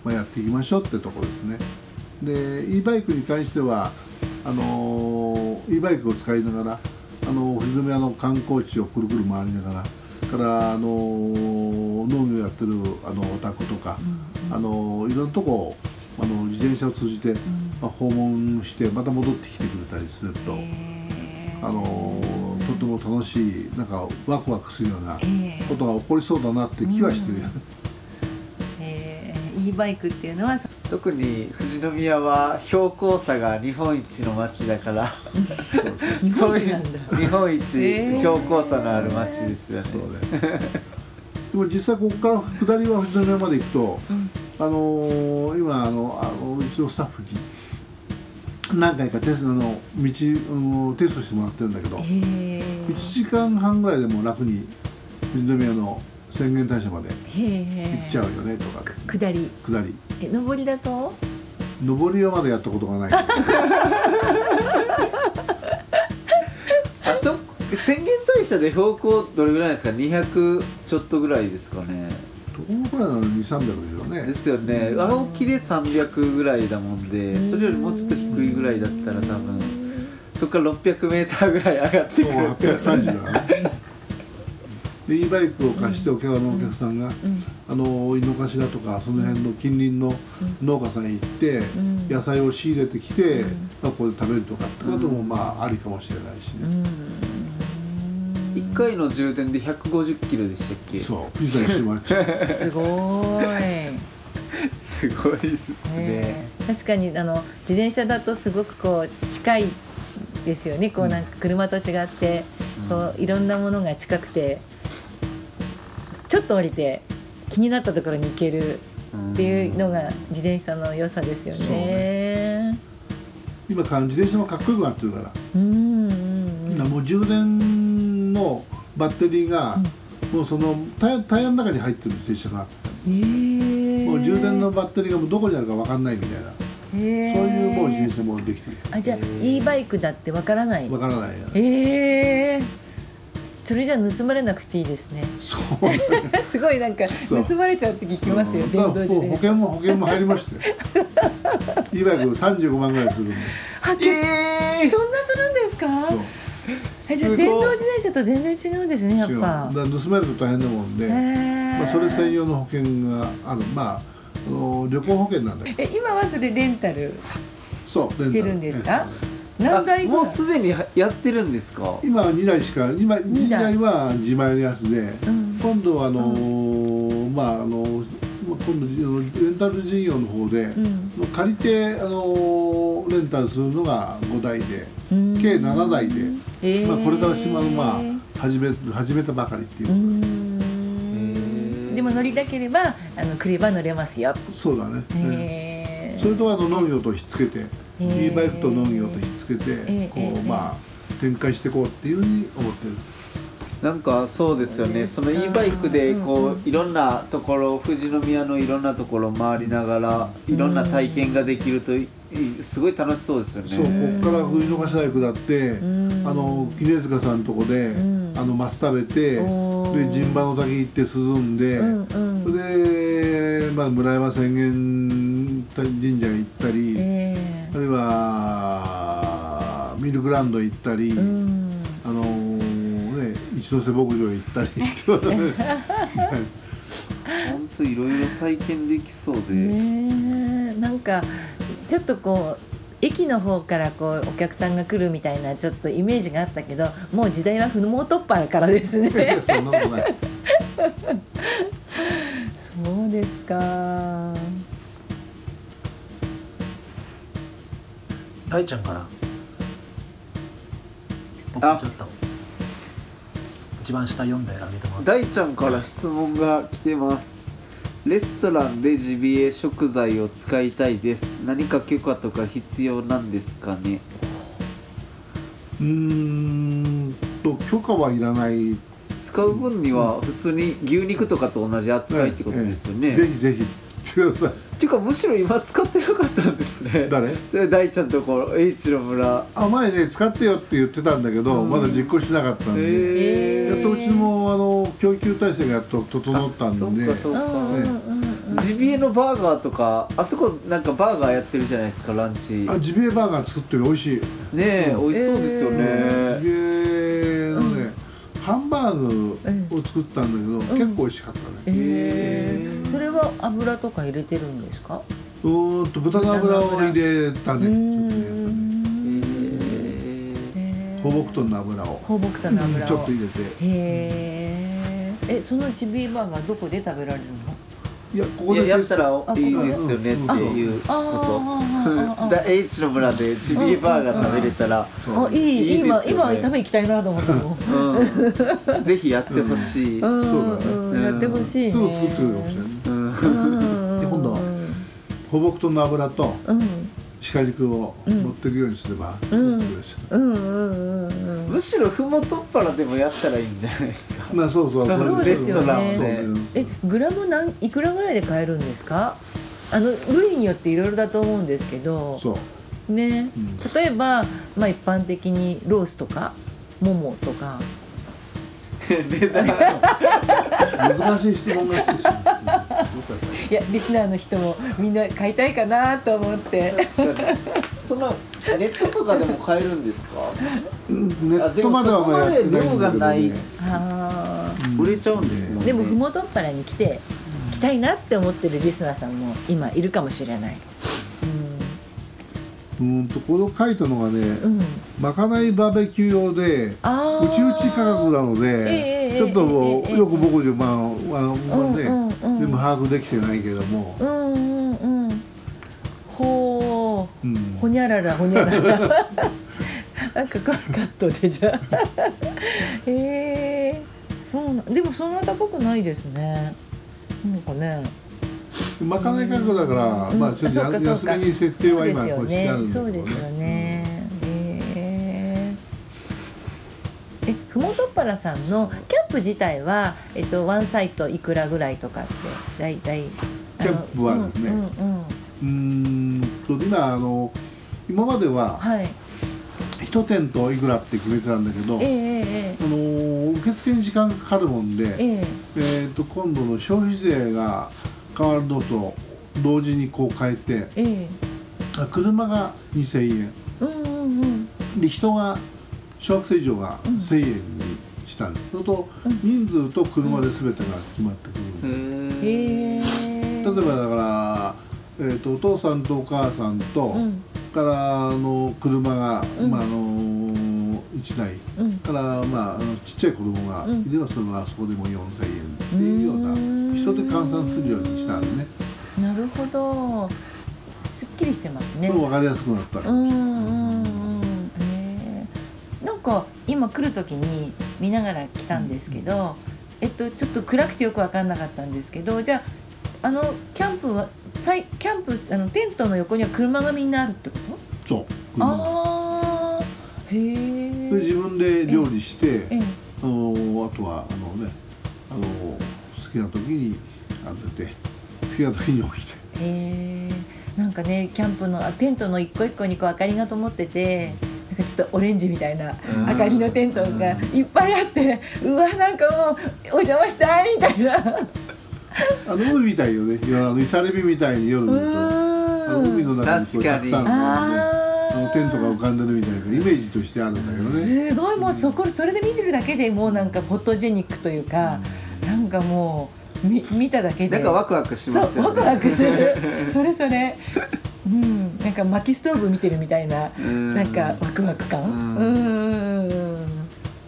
まあ、やっていきましょうってところですね。で e バイクに関してはあの e バイクを使いながらあの富士宮の観光地をくるくる回りながらからあの農業やってるあのお宅とか、あのいろんなとこをあの自転車を通じて、まあ、訪問してまた戻ってきてくれたりすると、あのとても楽しいなんかワクワクするようなことが起こりそうだなって気はしてるよね。えー、e バイクっていうのは特に富士宮は標高差が日本一の町だから。そういう日本一標高差のある町ですよね、そうねでも実際ここから下りは富士宮まで行くと、うん。あのー今あのあのうちのスタッフに何回かテストの道、うん、テストしてもらってるんだけど、えー、1時間半ぐらいでもう楽に富士宮の浅間大社までへ行っちゃうよねとか、下り。下り。え上りだと？上りはまだやったことがない。あそ宣言大社で標高どれぐらいですか？200ちょっとぐらいですかね。どのくらいなの？2300ですよね。ですよね。青木で300ぐらいだもんでそれよりもうちょっと低いぐらいだったら多分そこから600メーターぐらい上がってくる。もう830だねで e バイクを貸してお客のお客さんが、うん。あの井の頭とかその辺の近隣の農家さんへ行って、ん。野菜を仕入れてきて、うん。まあ、ここで食べるとかってこともまあありかもしれないしうね、ん。1回の充電で150キロでしたっけ？そう。富士山一周回っちゃう。すごーい。すごいですね。ね。確かにあの自転車だとすごくこう近いですよね。こうなんか車と違って、こういろんなものが近くてちょっと降りて気になったところに行けるっていうのが自転車の良さですよそうね。今から自転車もかっこよくなってるから、うんうんうん。もう充電のバッテリーが、もうそのタイヤタイヤの中に入ってる自転車があって、へー。もう充電のバッテリーがもうどこにあるか分かんないみたいな、へー。そういうもう自転車もできてるあじゃあ e バイクだってわからない。分からない。ええそれじゃ盗まれなくていいですね。そう。すごいなんか盗まれちゃうって聞きますようん。電動自転車。保険も保険も入りまして。e バイク35万ぐらいするんで。あけえそんなするんですか？そう。えじゃ電動自転車と全然違うんですねやっぱ。から盗まれると大変なもんで、まあ、それ専用の保険がある。まああの旅行保険なんだけど。え今はそれレンタルそうしてるんですか？ー何台ぐらい？もうすでにやってるんですか？今は2台しか今2二台。台は自前のやつで、うん。今度はあのーまああのまあ今度あのレンタル事業の方で、うん。借りてあのレンタルするのが5台で、うん。計7台で、えー。まあ、これから島のまあ始め始めたばかりっていう。う、ん。でも乗りたければあの来れば乗れますよ。そうだね、へーそれとあの農業とひっつけて、e バイクと農業とひっつけて、ーこう、えー。まあ展開していこうっていうふうに思ってる。なんかそうですよね。ねその e バイクでこうん。うういろんなところ富士宮のいろんなところ回りながらいろんな体験ができるといすごい楽しそうですよそうこねっから藤の頭へ下って、ん。あの杵塚さんのとこで、ん。あのマス食べてで陣馬の滝行って涼んで、うんうん。それで、まあ、村山浅間神社行ったり、えあるいはミルクランド行ったり、えうん。あのね一ノ瀬牧場行ったり 本当いろいろ体験できそうで、ねえ。なんかちょっとこう駅の方からこうお客さんが来るみたいなちょっとイメージがあったけどもう時代は不毛突破からですね。そんなことない。そうですか大ちゃんから。僕あちょっと。一番下読んであげてもらって。大ちゃんから質問が来てます。レストランでジビエ食材を使いたいです。何か許可とか必要なんですかね？うーんと許可はいらない。使う分には普通に牛肉とかと同じ扱いってことですよね、ええぜひぜひ。来てくださいっていうかむしろ今使ってなかったんですね。誰？で大ちゃんところ H の村。あ前ね使ってよって言ってたんだけど、うん。まだ実行してなかったんで、えやっとうちもあの供給体制がやっと整ったんであそうかそうか、ジビエのバーガーとかあそこなんかバーガーやってるじゃないですかランチ。あジビエバーガー作ってる。美味しい。ねえうん。美味しそうですよね、ジビエハンバーグを作ったんだけど、結構美味しかったね、えー。それは油とか入れてるんですか？うーんと豚の油を入れたね放牧豚の油を。放牧豚の油を。ちょっと入れて。へー。えそのジビエバーガーどこで食べられるの？いやこー、こでいややったらあいいですよねっていうこと。だ H の村でジビエバーガー食べれたら、あいいいいですよね。今今食べ行きたいなと思ったもぜひやってほしい、うん。そうだね。うん。やってほしいね。すぐ作ってくれるかもしれないで今度は放牧豚の油とうん鹿肉をうん持っていくようにすればうん。うんうんうんむしろふもとっぱらでもやったらいいんじゃないですか。まあそうそうそうこれで。すよね。そうねえグラムなんいくらぐらいで買えるんですか？あの部位によっていろいろだと思うんですけど。そう。ね。うん。例えば、まあ、一般的にロースとかももとか。難しい質問が来てしまういやリスナーの人もみんな買いたいかなと思って。そのネットとかでも買えるんですか？うん。ネットまではまだけど、ね、あでもそこまで量がない。売れちゃうんですもんね。ーでもふもとっぱらに来て来たいなって思ってるリスナーさんも今いるかもしれない。うーんとこれを書いたのがね、うん、うん、まかないバーベキュー用であうちうち価格なので、ええちょっとええよく僕でまああの、まあねうんうんうん。全部把握できてないけども、うんうんうん。ほう。うん。ほにゃららほにゃらら。なんかカカットでじゃあ。へえ。そうなでもそんな高くないですね。なんかねまかない価格だから、うん。まあちょっと安めに設定は今こうしてあるんだけどそうですよね。えふもとっぱらさんのキャンプ自体は、えっと、ワンサイトいくらぐらいとかって大体キャンプはですね。うんと今あの今までははい。一テントいくらって決めてたんだけど、えええあの受付に時間かかるもんで、えええ。えー、と今度の消費税が変わるのと同時にこう変えてええ。あ車が2000円。うんうんうん。で人が小学生以上がうん。1000円にしたんです、それとうん。人数と車で全てが決まってくる。んで、へえ例えばだから、えー、とお父さんとお母さんと、うん。からあの車が、うん。まあ、あの1台。うん。から、まあ、あのちっちゃい子供がうん。いればそれはそこでも4000円っていうようなうーん人で換算するようにしたんでね。なるほど。すっきりしてますね。そう分かりやすくなった。かうんうんうん。へえなんか今来る時に見ながら来たんですけど、えっとちょっと暗くてよく分かんなかったんですけどじゃああのキャンプはさいキャンプあのテントの横には車がみんなあるってこと？そう車ああへえで自分で料理してええ。あのあとはあのねあの好きな時に当てて好きな時に起きて。へえなんかねキャンプのあテントの一個一個にこう明かりが灯っててなんかちょっとオレンジみたいなうん。明かりのテントがいっぱいあってうわなんかもうお邪魔したいみたいな。あの海みたいよね。いやあのイサレビみたいに夜う見ると。あの海のーん中にこうたくさんあのあテントが浮かんでるみたいなイメージとしてあるんだけどね。すごいもうそこそれで見てるだけでもうなんかフォトジェニックというかかもうみ見ただけで。なんかワクワクしますよね。そうワクワクする。それそれ。うん。なんか薪ストーブ見てるみたいなうん。なんかワクワク感。うん。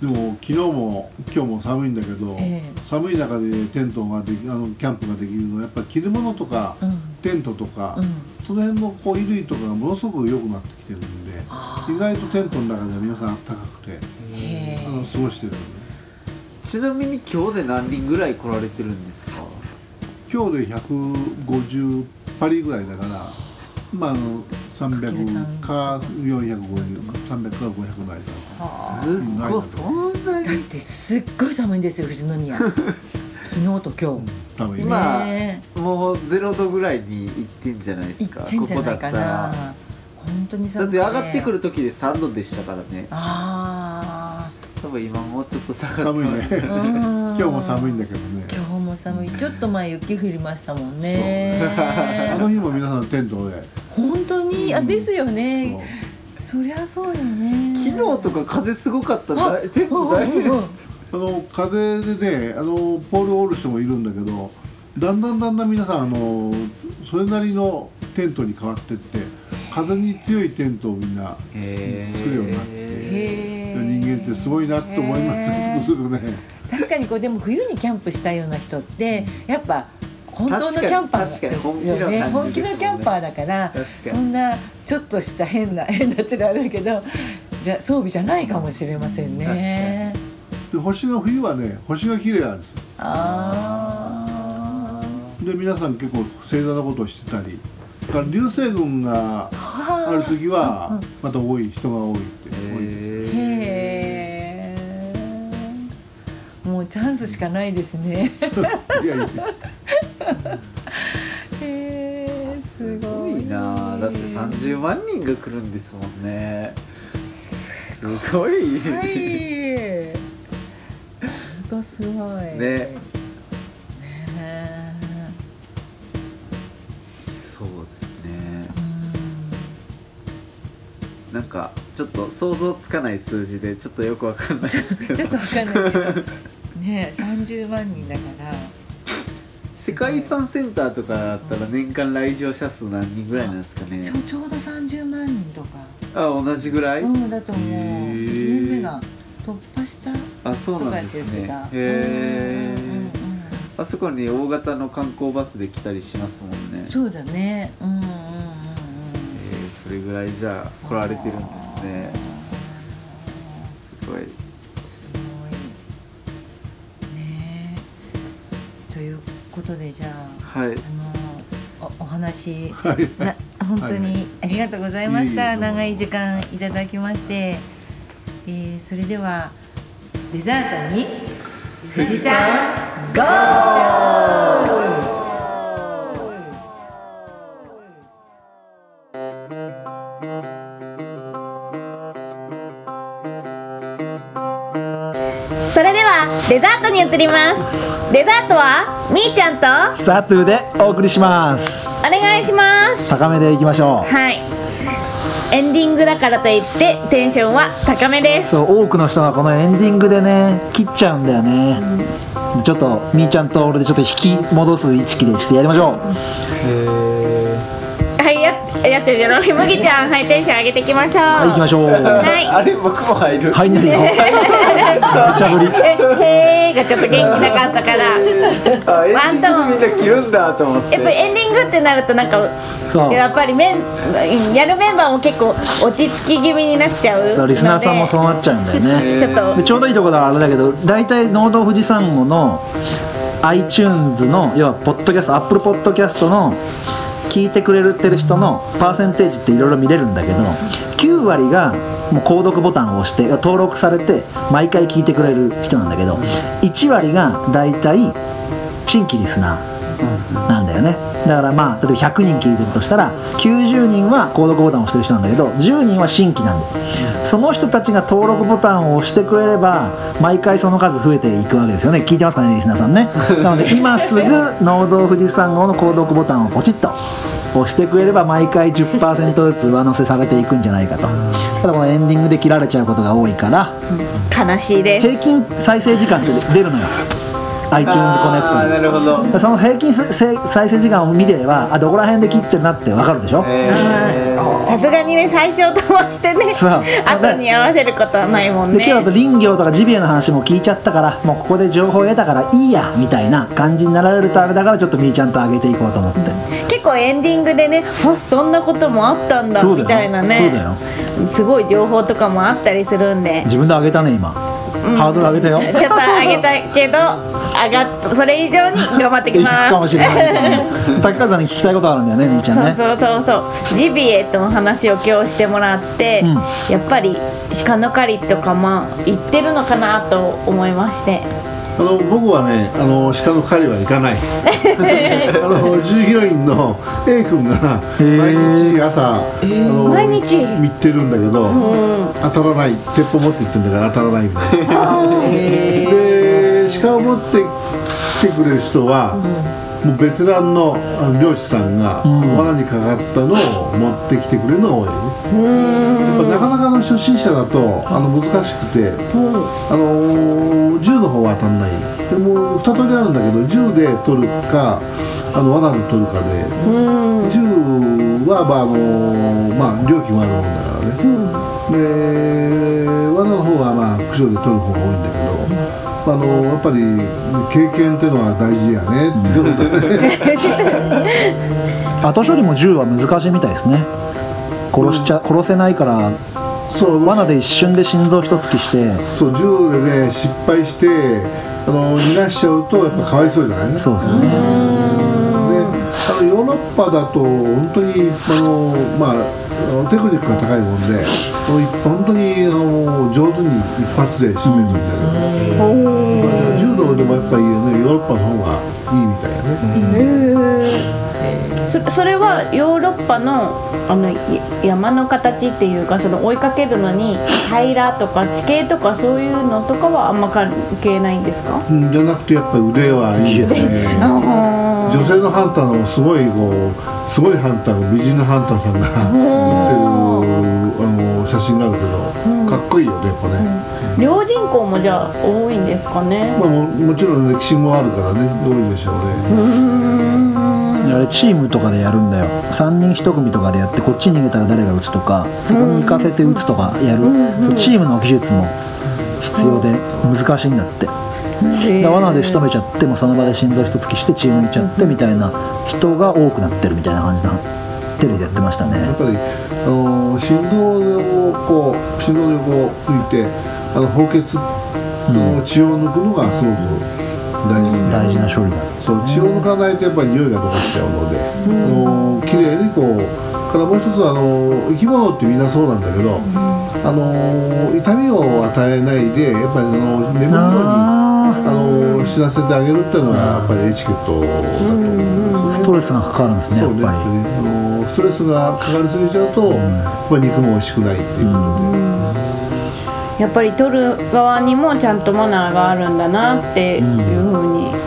でも昨日も今日も寒いんだけど、ええ。寒い中でテントができあのキャンプができるのはやっぱり着るものとか、うん。テントとか、うん。その辺のこう衣類とかがものすごく良くなってきてるんであ意外とテントの中では皆さん暖かくてへあの過ごしてるんでちなみに今日で何人ぐらい来られてるんですか？今日で150パリぐらいだからまああの300か450 300か500台だあすっごい。そんなにだってすっごい寒いんですよ富士宮。昨日と今日。多分今ね。もうゼロ度ぐらいに行ってんじゃないですか？行ってんじゃないかな。ここだったら。本当にだっ寒くて。上がってくる時で3度でしたからね。あ多分今もうちょっと下がって寒いね。あ今日も寒いんだけどね。今日も寒い。ちょっと前雪降りましたもんね。あの日も皆さんテントで。本当に？あですよね。そりゃそうよね。昨日とか風すごかった。テント大変。うんうんうん。あの風でねあのポールを折る人もいるんだけどだんだんだんだん皆さんあのそれなりのテントに変わってって風に強いテントをみんな作るようになってってすごいなって思います。へーね。確かにこうでも冬にキャンプしたような人ってやっぱ本当のキャンパー確かに本気よね本気のキャンパーだからそにんなちょっとした変な変なってあるけどじゃ装備じゃないかもしれませんね。で星が冬はね星が綺麗なんですよ。あで皆さん結構盛大なことをしてたりだから流星群があある時はまた多い人が多いって多いうチャンスしかないですね。いやいやへえすすごごいいなだって30万人が来るんですもんねすごい、はい。本当すごい。ねねそうですねうなんかちょっと想像つかない数字でちょっとよくわかんないですけんちょっとどわかんないけど。ね、三十万人だから。世界遺産センターとかだったら年間来場者数何人ぐらいなんですかねそう、ちょうど三十万人とか。あ同じぐらい、うん、だと思う。へー一年目が突破した？あそうなんですね。へえうんうんうんあそこに大型の観光バスで来たりしますもんねそうだね。うんうんうんうんうん。えーそれぐらいじゃあ来られてるんですねすごいということでじゃあはい。あのおお話はい。な本当にありがとうございました、いえい長い時間いただきまして、えーそれではデザートに富士山ゴそれではデザートに移りますデザートはみーちゃんとサトゥーでお送りします。お願いします。高めでいきましょはい。エンディングだからといってテンションは高めです。うそう多くの人がこのエンディングでね切っちゃうんだよね。ちょっとみーちゃんと俺でちょっと引き戻す意識でしてやりましょう。はいややってるよ麦ちゃんはいテンション上げていきましょう。はい行きましょう。はい。あれ僕も入る。はい何よ。無茶ぶり。えへーがちょっと元気なかったから。あエンディングみんな切るんだと思って。やっぱりエンディングってなるとなんかやっぱりメンやるメンバーも結構落ち着き気味になっちゃうそうリスナーさんもそうなっちゃうんだよね。ちょっと。でちょうどいいところはあれだけど大体農道富士山号の iTunes の要はポッドキャストアップルポッドキャストの聞いてくれるってる人のパーセンテージっていろいろ見れるんだけど9割がもう購読ボタンを押して登録されて毎回聞いてくれる人なんだけど1割がだいたい新規リスナー。なんだよね。だからまあ例えば100人聞いてるとしたら90人は購読ボタンを押してる人なんだけど10人は新規なんでその人たちが登録ボタンを押してくれれば毎回その数増えていくわけですよね。聞いてますかねリスナーさんね。なので今すぐ農道富士山号の購読ボタンをポチッと押してくれれば毎回10%ずつ上乗せされていくんじゃないかと。ただこのエンディングで切られちゃうことが多いから悲しいです。平均再生時間って出るのよ iTunes コネクあーなトるほど。にその平均せ再生時間を見てればあどこら辺で切ってるなって分かるでしょ、えー。さすがにね最初飛ばしてね後に合わせることはないもんね。で今日だと林業とかジビエの話も聞いちゃったからもうここで情報を得たからいいやみたいな感じになられるとあれだからちょっとみーちゃんと上げていこうと思って、結構エンディングでねあそんなこともあったんだみたいなね。そうだよ。すごい情報とかもあったりするんで。自分で上げたね今、ハードル上げたよ。ちょっと上げたけど上がっそれ以上に頑張ってきます。かもしれない。竹川さんに聞きたいことあるんだよねみーちゃんね。そうそうそうそう。ジビエとの話を今日してもらって、うん。やっぱり鹿の狩りとかまあ行ってるのかなと思いましてあの僕はねあの鹿の狩りは行かない。あの従業員の A 君が毎日朝、あの毎日？見てるんだけど、うん当たらない鉄砲持って行ってんだから当たらないみたいな。で鹿を持って来てくれる人は、もうベテランのあの漁師さんが、ん。罠にかかったのを持ってきてくれるのが多いやっぱなかなかの初心者だとあの難しくて、あのー銃の方は当たんない。でも2通りあるんだけど銃で取るかあの罠で取るかでうん。銃はまああのーまあ料金はあるもんだからね、で罠の方はまあ駆除で取る方が多いんだけど、あのやっぱり経験っていうのは大事やねってことでね。後処理も銃は難しいみたいですね殺しちゃ殺せないからそう。罠で一瞬で心臓一突きして。そう銃でね失敗してあの逃がしちゃうとやっぱかわいそうじゃない？ねそうですね。であのヨーロッパだと本当にあの、まあ、テクニックが高いもんで本当にあの上手に一発で締めるん。だけど、まあ柔道でもやっぱり、ね、ヨーロッパの方がいいみたいやね、そそれはヨーロッパのあのや山の形っていうかその追いかけるのに 平らとか地形とかそういうのとかはあんま関係ないんですか？うんじゃなくてやっぱり腕はいいですね。あ女性のハンターのすごいこうすごいハンター美人のハンターさんが 撮ってるあの写真があるけど、かっこいいよねやっぱね、ー両人口もじゃあ多いんですかね？まあ、ももちろん歴史もあるからね多いでしょうね、あれチームとかでやるんだよ。3人1組とかでやってこっちに逃げたら誰が撃つとかそこに行かせて撃つとかやる、そうチームの技術も必要で難しいんだって、で罠で仕留めちゃってもその場で心臓一突きしてチームいっちゃってみたいな人が多くなってるみたいな感じなテレビでやってましたね。やっぱりあの心臓をこう心臓でこう抜いてあの放血の血を抜くのがすごく大事で大事な処理だ。そう血を抜かないとやっぱり匂いが残っちゃうので、あの綺麗にこうからもう一つあの生き物ってみんなそうなんだけど、あの痛みを与えないでやっぱりその眠るようにあ。あの死なせてあげるっていうのがやっぱりエチケットだと思うんですよねーストレスがかかるんですねやっそうですね。ぱりあのストレスがかかりすぎちゃうと、やっぱり肉も美味しくないっていう。ことで、やっぱり取る側にもちゃんとマナーがあるんだなっていうふうに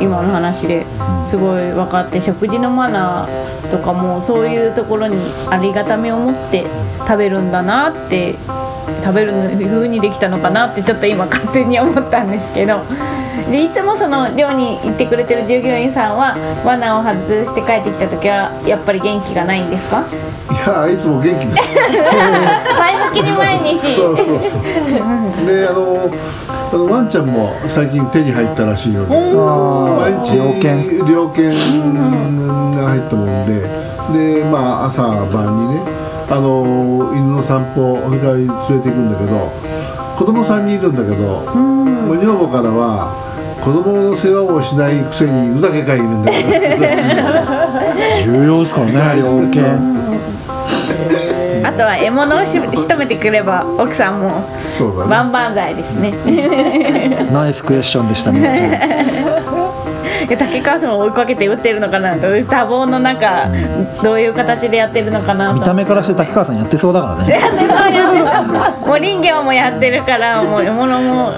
今の話ですごい分かって食事のマナーとかもそういうところにありがたみを持って食べるんだなって食べるふうにできたのかなってちょっと今勝手に思ったんですけど。でいつもその寮に行ってくれてる従業員さんは罠を外して帰ってきた時はやっぱり元気がないんですか？いやいつも元気です。前向きに毎日。そうそうそう。であのあのワンちゃんも最近手に入ったらしいので毎日猟犬。猟犬が入ったもんででまあ朝晩にねあの犬の散歩それから連れて行くんだけど子供3人いるんだけど、女房からは子供の世話をしないくせに犬だけがいるんだけど 重要ですからね猟犬あとは獲物をし仕留めてくれば奥さんもそうだね。万々歳ですね。ナイスクエスチョンでしたね竹川さんを追いかけて打ってるのかなと多忙の中どういう形でやってるのかなと。見た目からして竹川さんやってそうだからね。やってそうやってそうもう林業もやってるからもう獲物も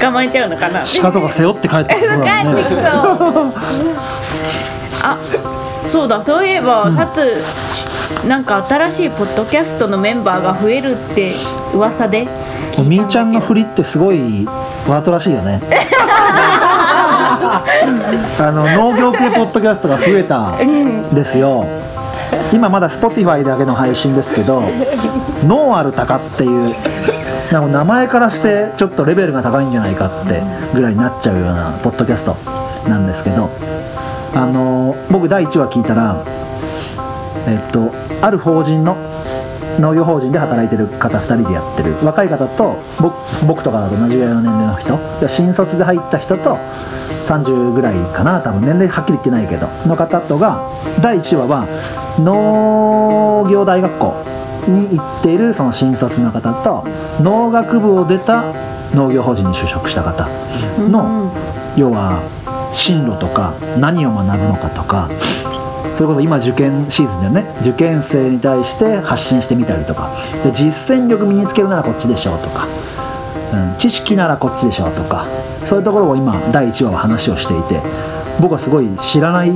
捕まえちゃうのかな。鹿とか背負って帰ってきそう帰だね。ってきそう。あそうだそういえば、タツなんか新しいポッドキャストのメンバーが増えるって噂で。みーちゃんの振りってすごいワートらしいよね あの農業系ポッドキャストが増えたんですよ。今まだ Spotify だけの配信ですけど「ノーアルタカ」っていうなんか名前からしてちょっとレベルが高いんじゃないかってぐらいになっちゃうようなポッドキャストなんですけどあの僕第1話聞いたらえっとある法人の農業法人で働いてる方2人でやってる。若い方と僕僕とかだと同じぐらいの年齢の人。新卒で入った人と30ぐらいかな。多分年齢はっきり言ってないけど。の方とが第1話は農業大学校に行っているその新卒の方と農学部を出た農業法人に就職した方。の、要は進路とか何を学ぶのかとかそれこそ今受験シーズンだよね。受験生に対して発信してみたりとか。で実践力身につけるならこっちでしょうとか、うん、知識ならこっちでしょうとか。そういうところを今第1話は話をしていて。僕はすごい知らない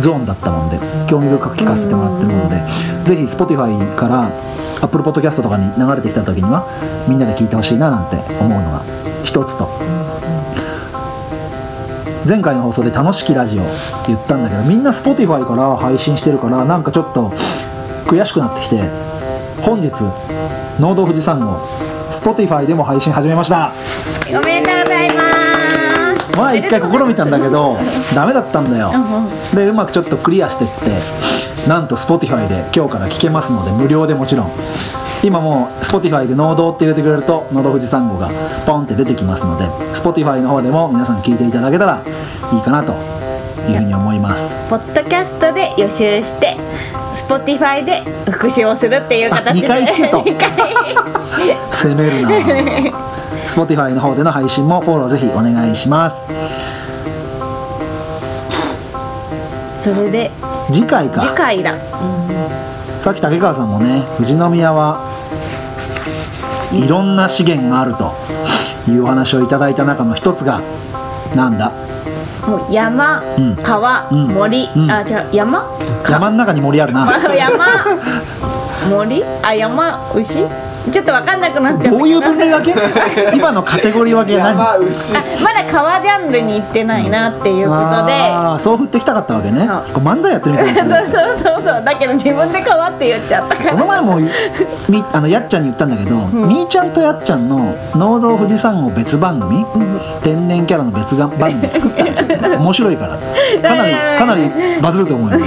ゾーンだったもんで。興味深く聞かせてもらってるので。ぜひ Spotify から Apple Podcast とかに流れてきた時にはみんなで聞いてほしいななんて思うのが一つと。前回の放送で「楽しきラジオ」言ったんだけどみんな Spotify から配信してるからなんかちょっと悔しくなってきて本日「農道富士山号」Spotify でも配信始めました。おめでとうございます。前一回試みたんだけど ダメだったんだよ。でうまくちょっとクリアしてってなんと Spotify で今日から聞けますので無料でもちろん今もう Spotify で農道って入れてくれると農道富士山号がポンって出てきますので Spotify の方でも皆さん聞いていただけたらいいかなというふうに思います。ポッドキャストで予習して Spotify で復習をするっていう形で。あ二回聞くと。二回。攻めるな。Spotify の方での配信もフォローぜひお願いします。それで。次回か。次回だ。さっき竹川さんもね富士宮はいろんな資源があるというお話をいただいた中の一つがなんだ？もう山、うん。川、うん。森、うん。あじゃあ山？山の中に森あるな。あ 山。森？あ山牛？ちょっと分かんなくなっちゃったけど。ういう分類分け？今のカテゴリー分けは何？まだ川ジャンルに行ってないなっていうことで、ああそう振ってきたかったわけね。漫才やってるみたいな。そうそうそうそう。だけど自分で川って言っちゃったから。この前もみあのやっちゃんに言ったんだけど、みーちゃんとやっちゃんの「農道富士山号」別番組、天然キャラの別が番組作ったんですよ面白いから。かなりかなりバズると思うよ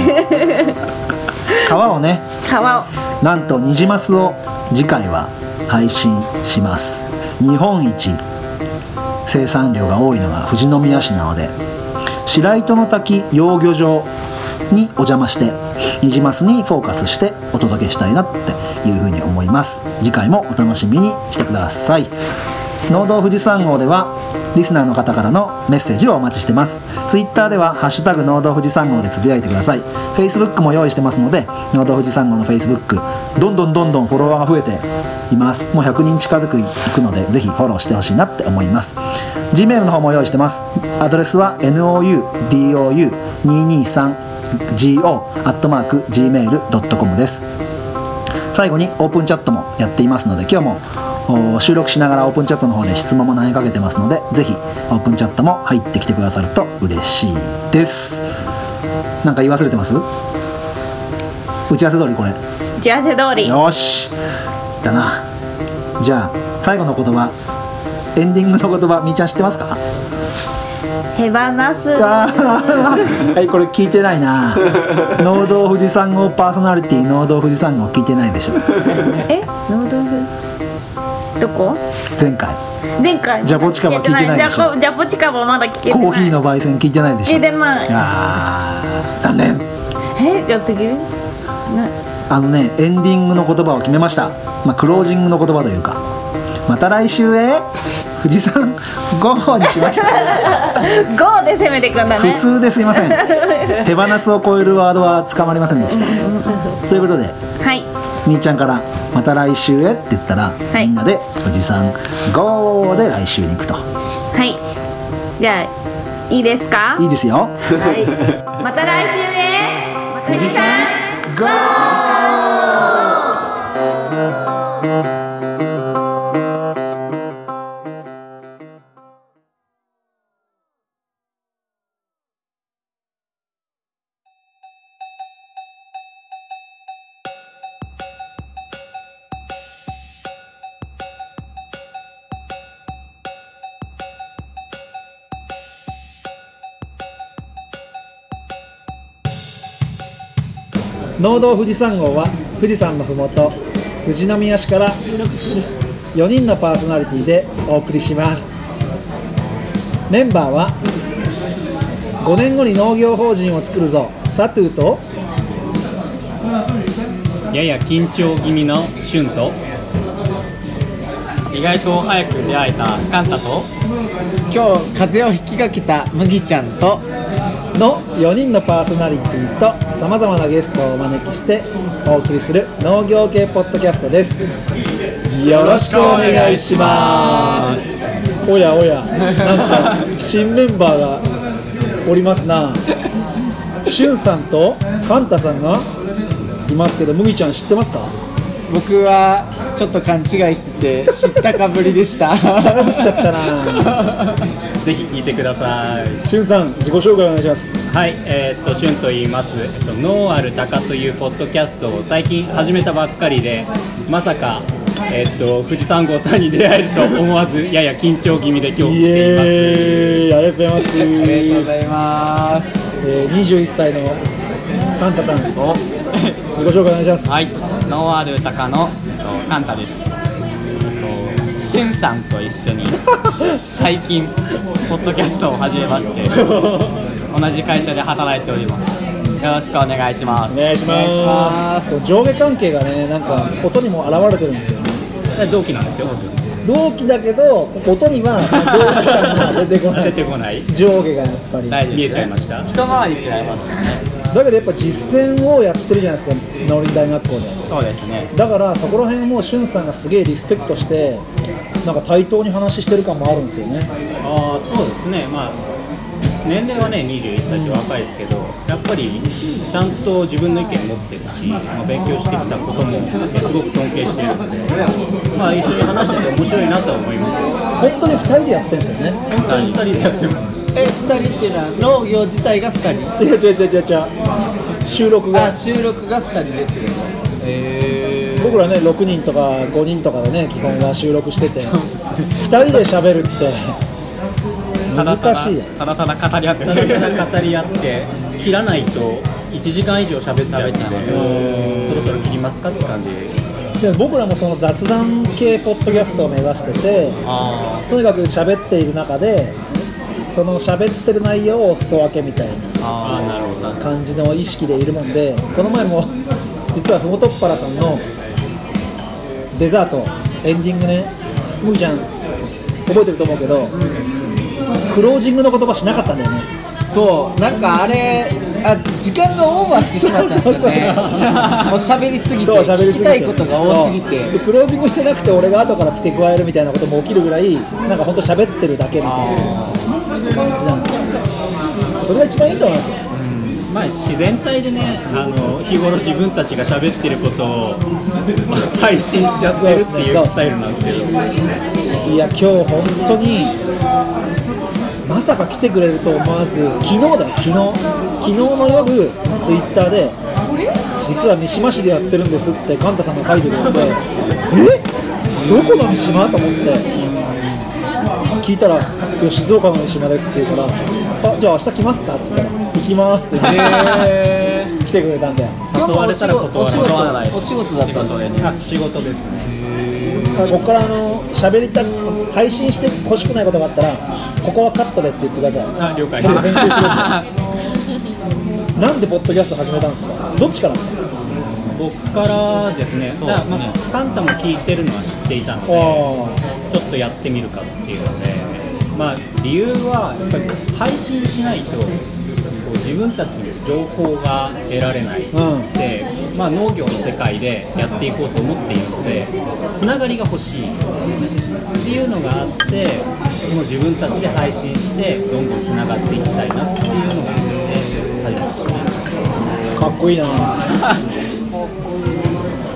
川をね川を。なんとニジマスを次回は配信します。日本一生産量が多いのが富士宮市なので白糸の滝養魚場にお邪魔してニジマスにフォーカスしてお届けしたいなっていうふうに思います。次回もお楽しみにしてください農道富士山号ではリスナーの方からのメッセージをお待ちしてます。ツイッターでは「ハッシュタグ農道富士山号」でつぶやいてください。Facebook も用意してますので農道富士山号の Facebook どんどんどんどんフォロワーが増えています。もう100人近づくいくのでぜひフォローしてほしいなって思います。Gmail の方も用意してます。アドレスは noudou223go.gmail.com です。最後にオープンチャットもやっていますので今日も収録しながらオープンチャットの方で質問も投げかけてますのでぜひオープンチャットも入ってきてくださると嬉しいです。なんか言い忘れてます？打ち合わせ通りこれ。打ち合わせ通り。よしだなじゃあ最後の言葉エンディングの言葉みーちゃん知ってますか？手放す。はい これ聞いてないな。農道富士山号パーソナリティ農道富士山号聞いてないでしょ。え？農道具どこ？前回。前回ジャポチカバ聞いてないでしょ？ジャポチカバまだ聞けてない。コーヒーの焙煎聞いてないでしょ？聞いてない。あー残念。えじゃあ次？なあのねエンディングの言葉を決めました、まあ、クロージングの言葉というか。また来週へ富士山5にしました。5で攻めてくんだね。普通ですいません。手放すを超えるワードは捕まりませんでした。ということではい。みーちゃんから「また来週へ」って言ったら、はい。みんなで富士山5で来週に行くと。はい。じゃあいいですか？いいですよ。はい。また来週へ。富士山 GO! 農道富士山号は富士山のふもと富士宮市から4人のパーソナリティでお送りします。メンバーは5年後に農業法人を作るぞサトゥーとやや緊張気味のシュンと意外と早く出会えたカンタと今日風邪をひきかけた麦ちゃんとの4人のパーソナリティとさまざまなゲストをお招きしてお送りする農業系ポッドキャストです。よろしくお願いします。おやおや。なんか新メンバーがおりますな。しゅんさんとカンタさんがいますけど麦ちゃん知ってますか？僕はちょっと勘違いしてて知ったかぶりでした。知っちゃったな。ぜひ聞いてください。しゅんさん自己紹介お願いしますはいえーっとシュンと言います、えっと、ノーアルタカというポッドキャストを最近始めたばっかりでまさかえーっと富士山号さんに出会えると思わずやや緊張気味で今日来イています。エーイありがとうございます。ありがとうございますえー、21歳のカンタさん。自己紹介お願いします。はい、ノーアルタカのえっとカンタです。えっとしゅんさんと一緒に最近ポッドキャストを始めまして、同じ会社で働いております。よろしくお願いします。お願いします。上下関係がねなんか音にも現れてるんですよね。同期なんですよ同期だけど音には同期感が出てこない。出てこない。上下がやっぱり。大丈夫です見えちゃいました？一回り違いますよね。だけどやっぱ実践をやってるじゃないですか農林大学校で。そうですね。だからそこら辺もしゅんさんがすげえリスペクトしてなんか対等に話してる感もあるんですよね。ああそうですね。まあ年齢はね21歳って若いですけど、やっぱりちゃんと自分の意見持ってるし、まあ、勉強してきたこともえすごく尊敬してるので、まあ、一緒に話してて面白いなとは思います。本当に2人でやってるんですよね。本当に2人でやってます。え二人っていうのは農業自体が二人？違う違う違う違う。違う収録が。あ収録が二人でってこと？へ僕らね6人とか5人とかでね基本は収録してて。2人で喋るってただただ難しいよただただ語り合って。ただただ語り合って切らないと1時間以上喋っちゃう。んでそろそろ切りますかって感じ。で僕らもその雑談系ポッドキャストを目指しててあとにかく喋っている中でその喋ってる内容をお裾分けみたいなるほど。な感じの意識でいるもんでこの前も実はふもとっぱらさんのデザートエンディングねむぎちゃん。覚えてると思うけどクロージングの言葉しなかったんだよね。そう。なんかあれあ時間がオーバーしてしまったんですよね。もう喋りすぎてそう喋りすぎて。聞きたいことが多すぎて。でクロージングしてなくて俺が後から付け加えるみたいなことも起きるぐらいなんか本当喋ってるだけみたいな感じなんですよ。それが一番いいと思います。よまあ自然体でねあの日頃自分たちが喋ってることをまあ 配信しちゃってるっていうスタイルなんですけど。いや今日本当にまさか来てくれると思わず昨日だよ昨日。昨日の夜ツイッターで実は三島市でやってるんですってカンタさんが書いてくれてえ？どこの三島？と思って。聞いたら「いや静岡の三島です」って言うから「あじゃあ明日来ますか?」って言ったら「行きます」って。言ってへ 来てくれたんだよ今日もお誘われたら断らない。お仕事だったんですね。あ仕事ですねここからあの喋りた配信してほしくないことがあったらここはカットでって言ってください。あ了解。僕編集すなんでポッドキャスト始めたんですか？どっちからですか？僕からですねそうですね。まあ、カンタも聞いてるのは知っていたのであちょっとやってみるかっていうので、まあ、理由はやっぱり配信しないと自分たちの情報が得られない、うん。で、まあ、農業の世界でやっていこうと思っているのでつながりが欲しいっていうのがあってもう自分たちで配信してどんどんつながっていきたいなっていうのがあって始めましたかっこいいな。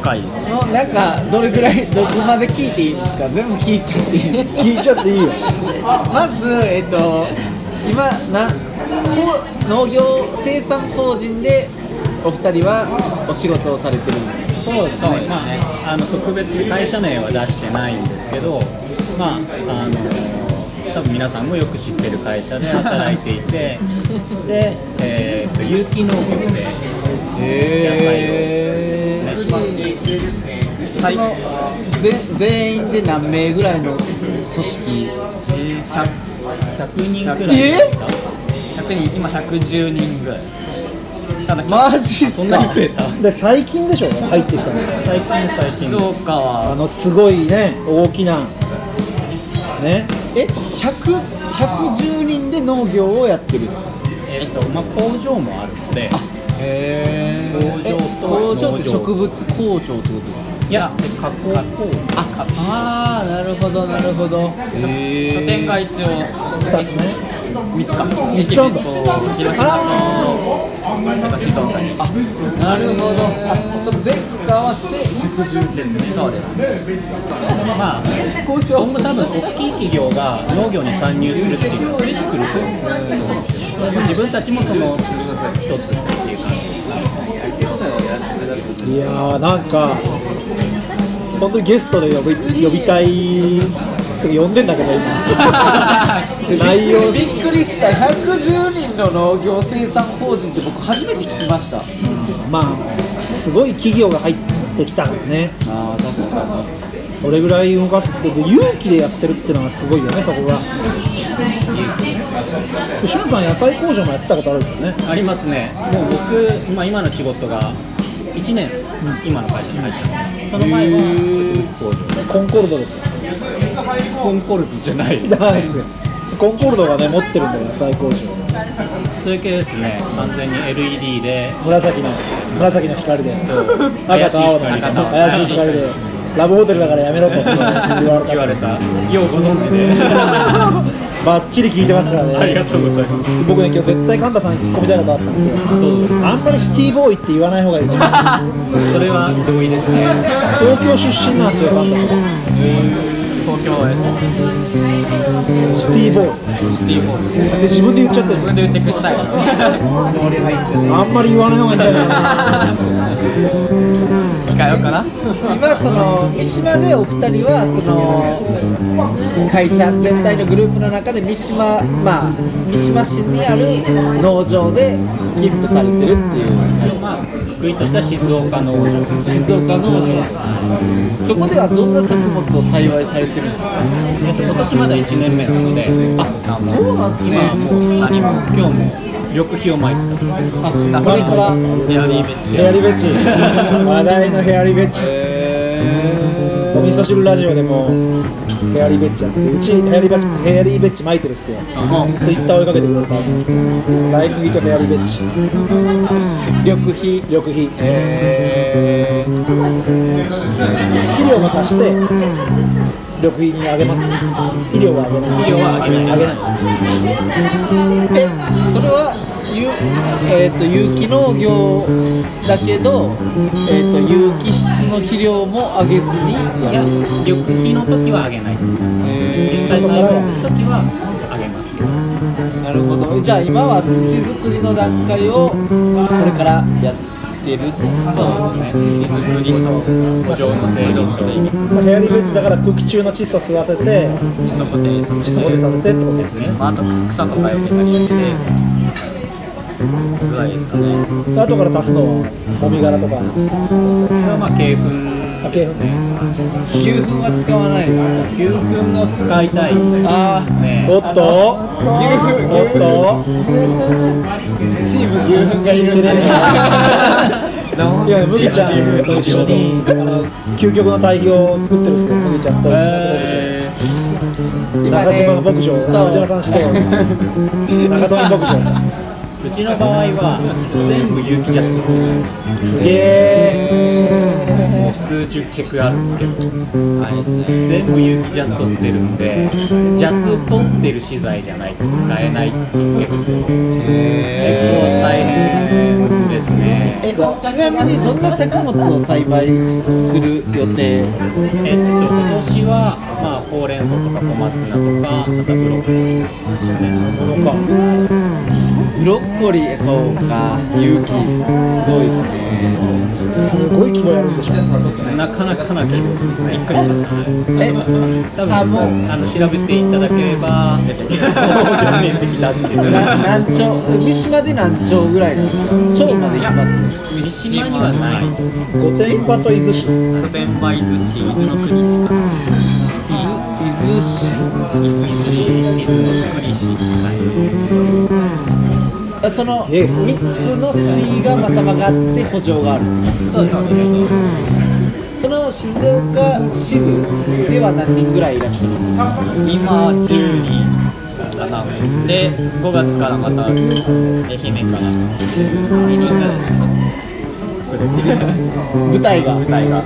深いですのなんかどれぐらいどこまで聞いていいんですか？全部聞いちゃっていいんですか？聞いちゃっていいよ。まずえっと今な農業生産法人でお二人はお仕事をされてるんですそうですね、まあ、あの特別に会社名は出してないんですけど、まあ、あの多分皆さんもよく知ってる会社で働いていて、で、えー、と有機農業でへ野菜をです。ねそのぜ全員で何名ぐらいの組織？100 100人くらいですか、100人今110人ぐらいただマジっすそんなにか増えた。で最近でしょ入ってきたの。最近最新。静岡あはのすごいね大きなね。え？100 110人で農業をやってるんですか？えっとまあ、工場もあるので。へ工場と工場って植物工場ってことですか？いや加工。工。ああーなるほどなるほど。へ拠点が一応。2つね3つか三つあんだ広島となんか静岡になるほどあその全国合わせて110ですねそうですまあ、今後多分大きい。企業が農業に参入するってい。うのが出てくると思うんですよ自分たちもその一つってい。う感じい。やーなんか本当にゲストで呼び呼びたい。呼んでんだけど今。内容。びっくりした。110人の農業生産法人って僕初めて聞きました。あまあすごい企業が入ってきたからね。あ確かそれぐらい動かすってで勇気でやってるっていうのがすごいよねそこが。しゅんさん野菜工場もやってたことあるんですよね。ありますね。もう僕、まあ、今の仕事が1年今の会社に入ってますその前は植物工場コンコルドですか？コンコルドじゃない。コンコルドがね持ってるんだよ野菜工場それ系ですね。完全に LED で。紫の紫の光で。赤と青の怪しい光怪しい光で。ラブホテルだからやめろと。言われた。言われた。ようご存知で。バッチリ聞いてますからね。ありがとうございます。僕ね今日絶対神田さんに突っ込みたいことあったんですよ。あんまりシティボーイって言わない方がいいそれは同意ですね。東京出身なんですよ神田さん東京です。シティボーシティボーイイで自分で言っちゃってる自分で言っていくスタイル。あんまり言わない方がいいんじゃないかな控えようかな。今その三島でお二人はその会社全体のグループの中で三島まあ三島市にある農場で勤務されてるっていう。まあ福井としては静岡農場静岡農場そこではどんな作物を栽培されてるんですか？えっと今年まだ1年目なのであそうなんですね。今はもう何も今日も緑肥をまいてあこれからヘアリーベッジ。ヘアリベッチ 話題のヘアリベッチお味噌汁ラジオでもヘアリーベッチやっててうちヘアリーベッチヘアリーベッチ巻いてるっすよ。ツイッター追いかけてくれたんですけどライブギとヘアリーベッチ緑肥緑肥え肥料も足して緑肥にあげます。肥料はあげない。肥料はあげない。あげないー、えそれは有,、えー、と有機農業だけど、えー、と有機質の肥料もあげずに。いや緑肥の時はあげない実際栽培する時はあげますけど。なるほど。じゃあ今は土作りの段階をこれからやってる。そうですね。土作りと土壌の整備とまあヘアリーベッチだから空気中の窒素吸わせて窒素固定させ窒素固定させてってことですね。まあ、あと草とかよけたりしてぐらいですかね。で後から足すのはもみ殻とか。これはまあ鶏粉あ鶏粉。牛糞は使わない牛糞も使いたいあねおっと？牛糞おっと？チーム牛糞がいるん いや麦ちゃんと一緒にあの究極の対比を作ってるんですよ。麦ちゃんと一緒に中島牧場中島さん指導 中富牧場うちの場合は全部有機ジャストすげえ。もう数十ヘクあるんですけど、はいですね、全部有機ジャストってるんでジャス取ってる資材じゃないと使え。ないっていう結構大変ですねえ。ちなみにどんな作物を栽培する予定え。っと今年はまあほうれん草とか小松菜とかあとブロッコリーですねブロッコリーそうか勇気すごいですね。すごい規模やるんでしょなかなかな規模ですねびっくりしました。え多分あもう。あの調べていただければえっと農場面積出してるな何丁三島で何丁ぐらいなんですか？丁まで行きます？三島にはないです。御殿場と伊豆市。御殿場伊豆市伊豆の国市か。伊豆市。伊豆市。伊豆の国市。あそのえ三つの市がまた曲がって補助がある。んですかそうです。ねその静岡支部では何人ぐらいいらっしゃるんですか？今10人かなで5月からまた愛媛から2人ぐらいですね舞台が。舞台が。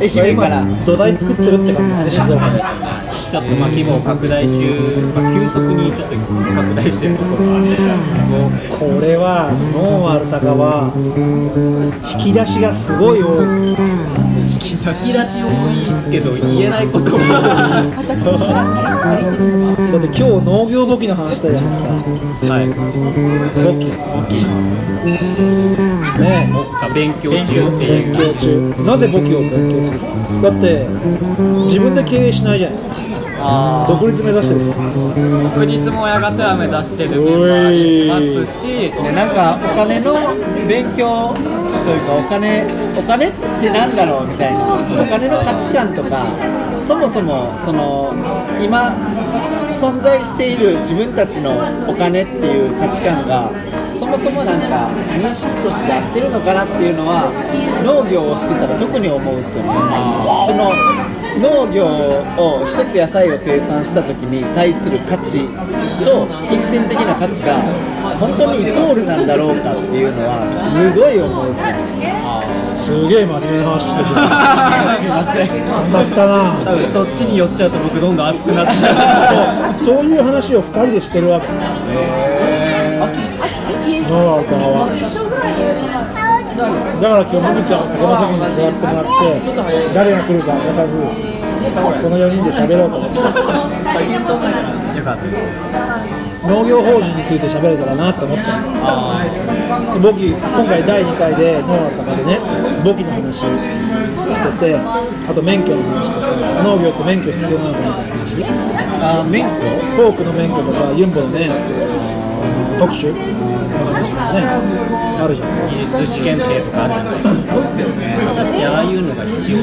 愛媛から。土台作ってるって感じですね静岡でちょっとまあ規模を拡大中、まあ、急速にちょっと拡大してるところがあってこれはノンアルタカは引き出しがすごい多い。引き出し。多いですけど言えないこともだって今日農業簿記の話したじゃないですか。はい。簿記。ね。勉強中。ってえいう勉強中。なぜ簿記を勉強するんですか。だって自分で経営しないじゃないですか。あ独立目指してるんですか？ー独立もやがては目指してるメンバーい。ますし。でなんかお金の勉強というかお金お金ってなんだろうみたいな。お金の価値観とかそもそもその今存在している自分たちのお金っていう価値観がそもそもなんか認識として合ってるのかなっていうのは農業をしてたら特に思うんですよね。その農業を一つ野菜を生産した時に対する価値と金銭的な価値が本当にイコールなんだろうかっていうのはすごい思うんですよ。ねすげえ真面目な話してる。すいません。頑張ったな多分そっちに寄っちゃうと僕どんどん熱くなっちゃう。そういう話を2人でしてるわけ。ノンアルタカは。だから今日もぐちゃんを酒の席に座ってもらって誰が来るか明かさずこの4人で喋ろうと思って農業法人について喋れたらなって思ったんです簿記今回第2回でノーアルタカでね簿記の話しててあと免許の話とか農業って免許必要なのかみたいな話あ免許フォークの免許とか。ユンボのね特殊の話とかねあるじゃん技術試験定とかあるじゃないですか。果たしてああいうのが必要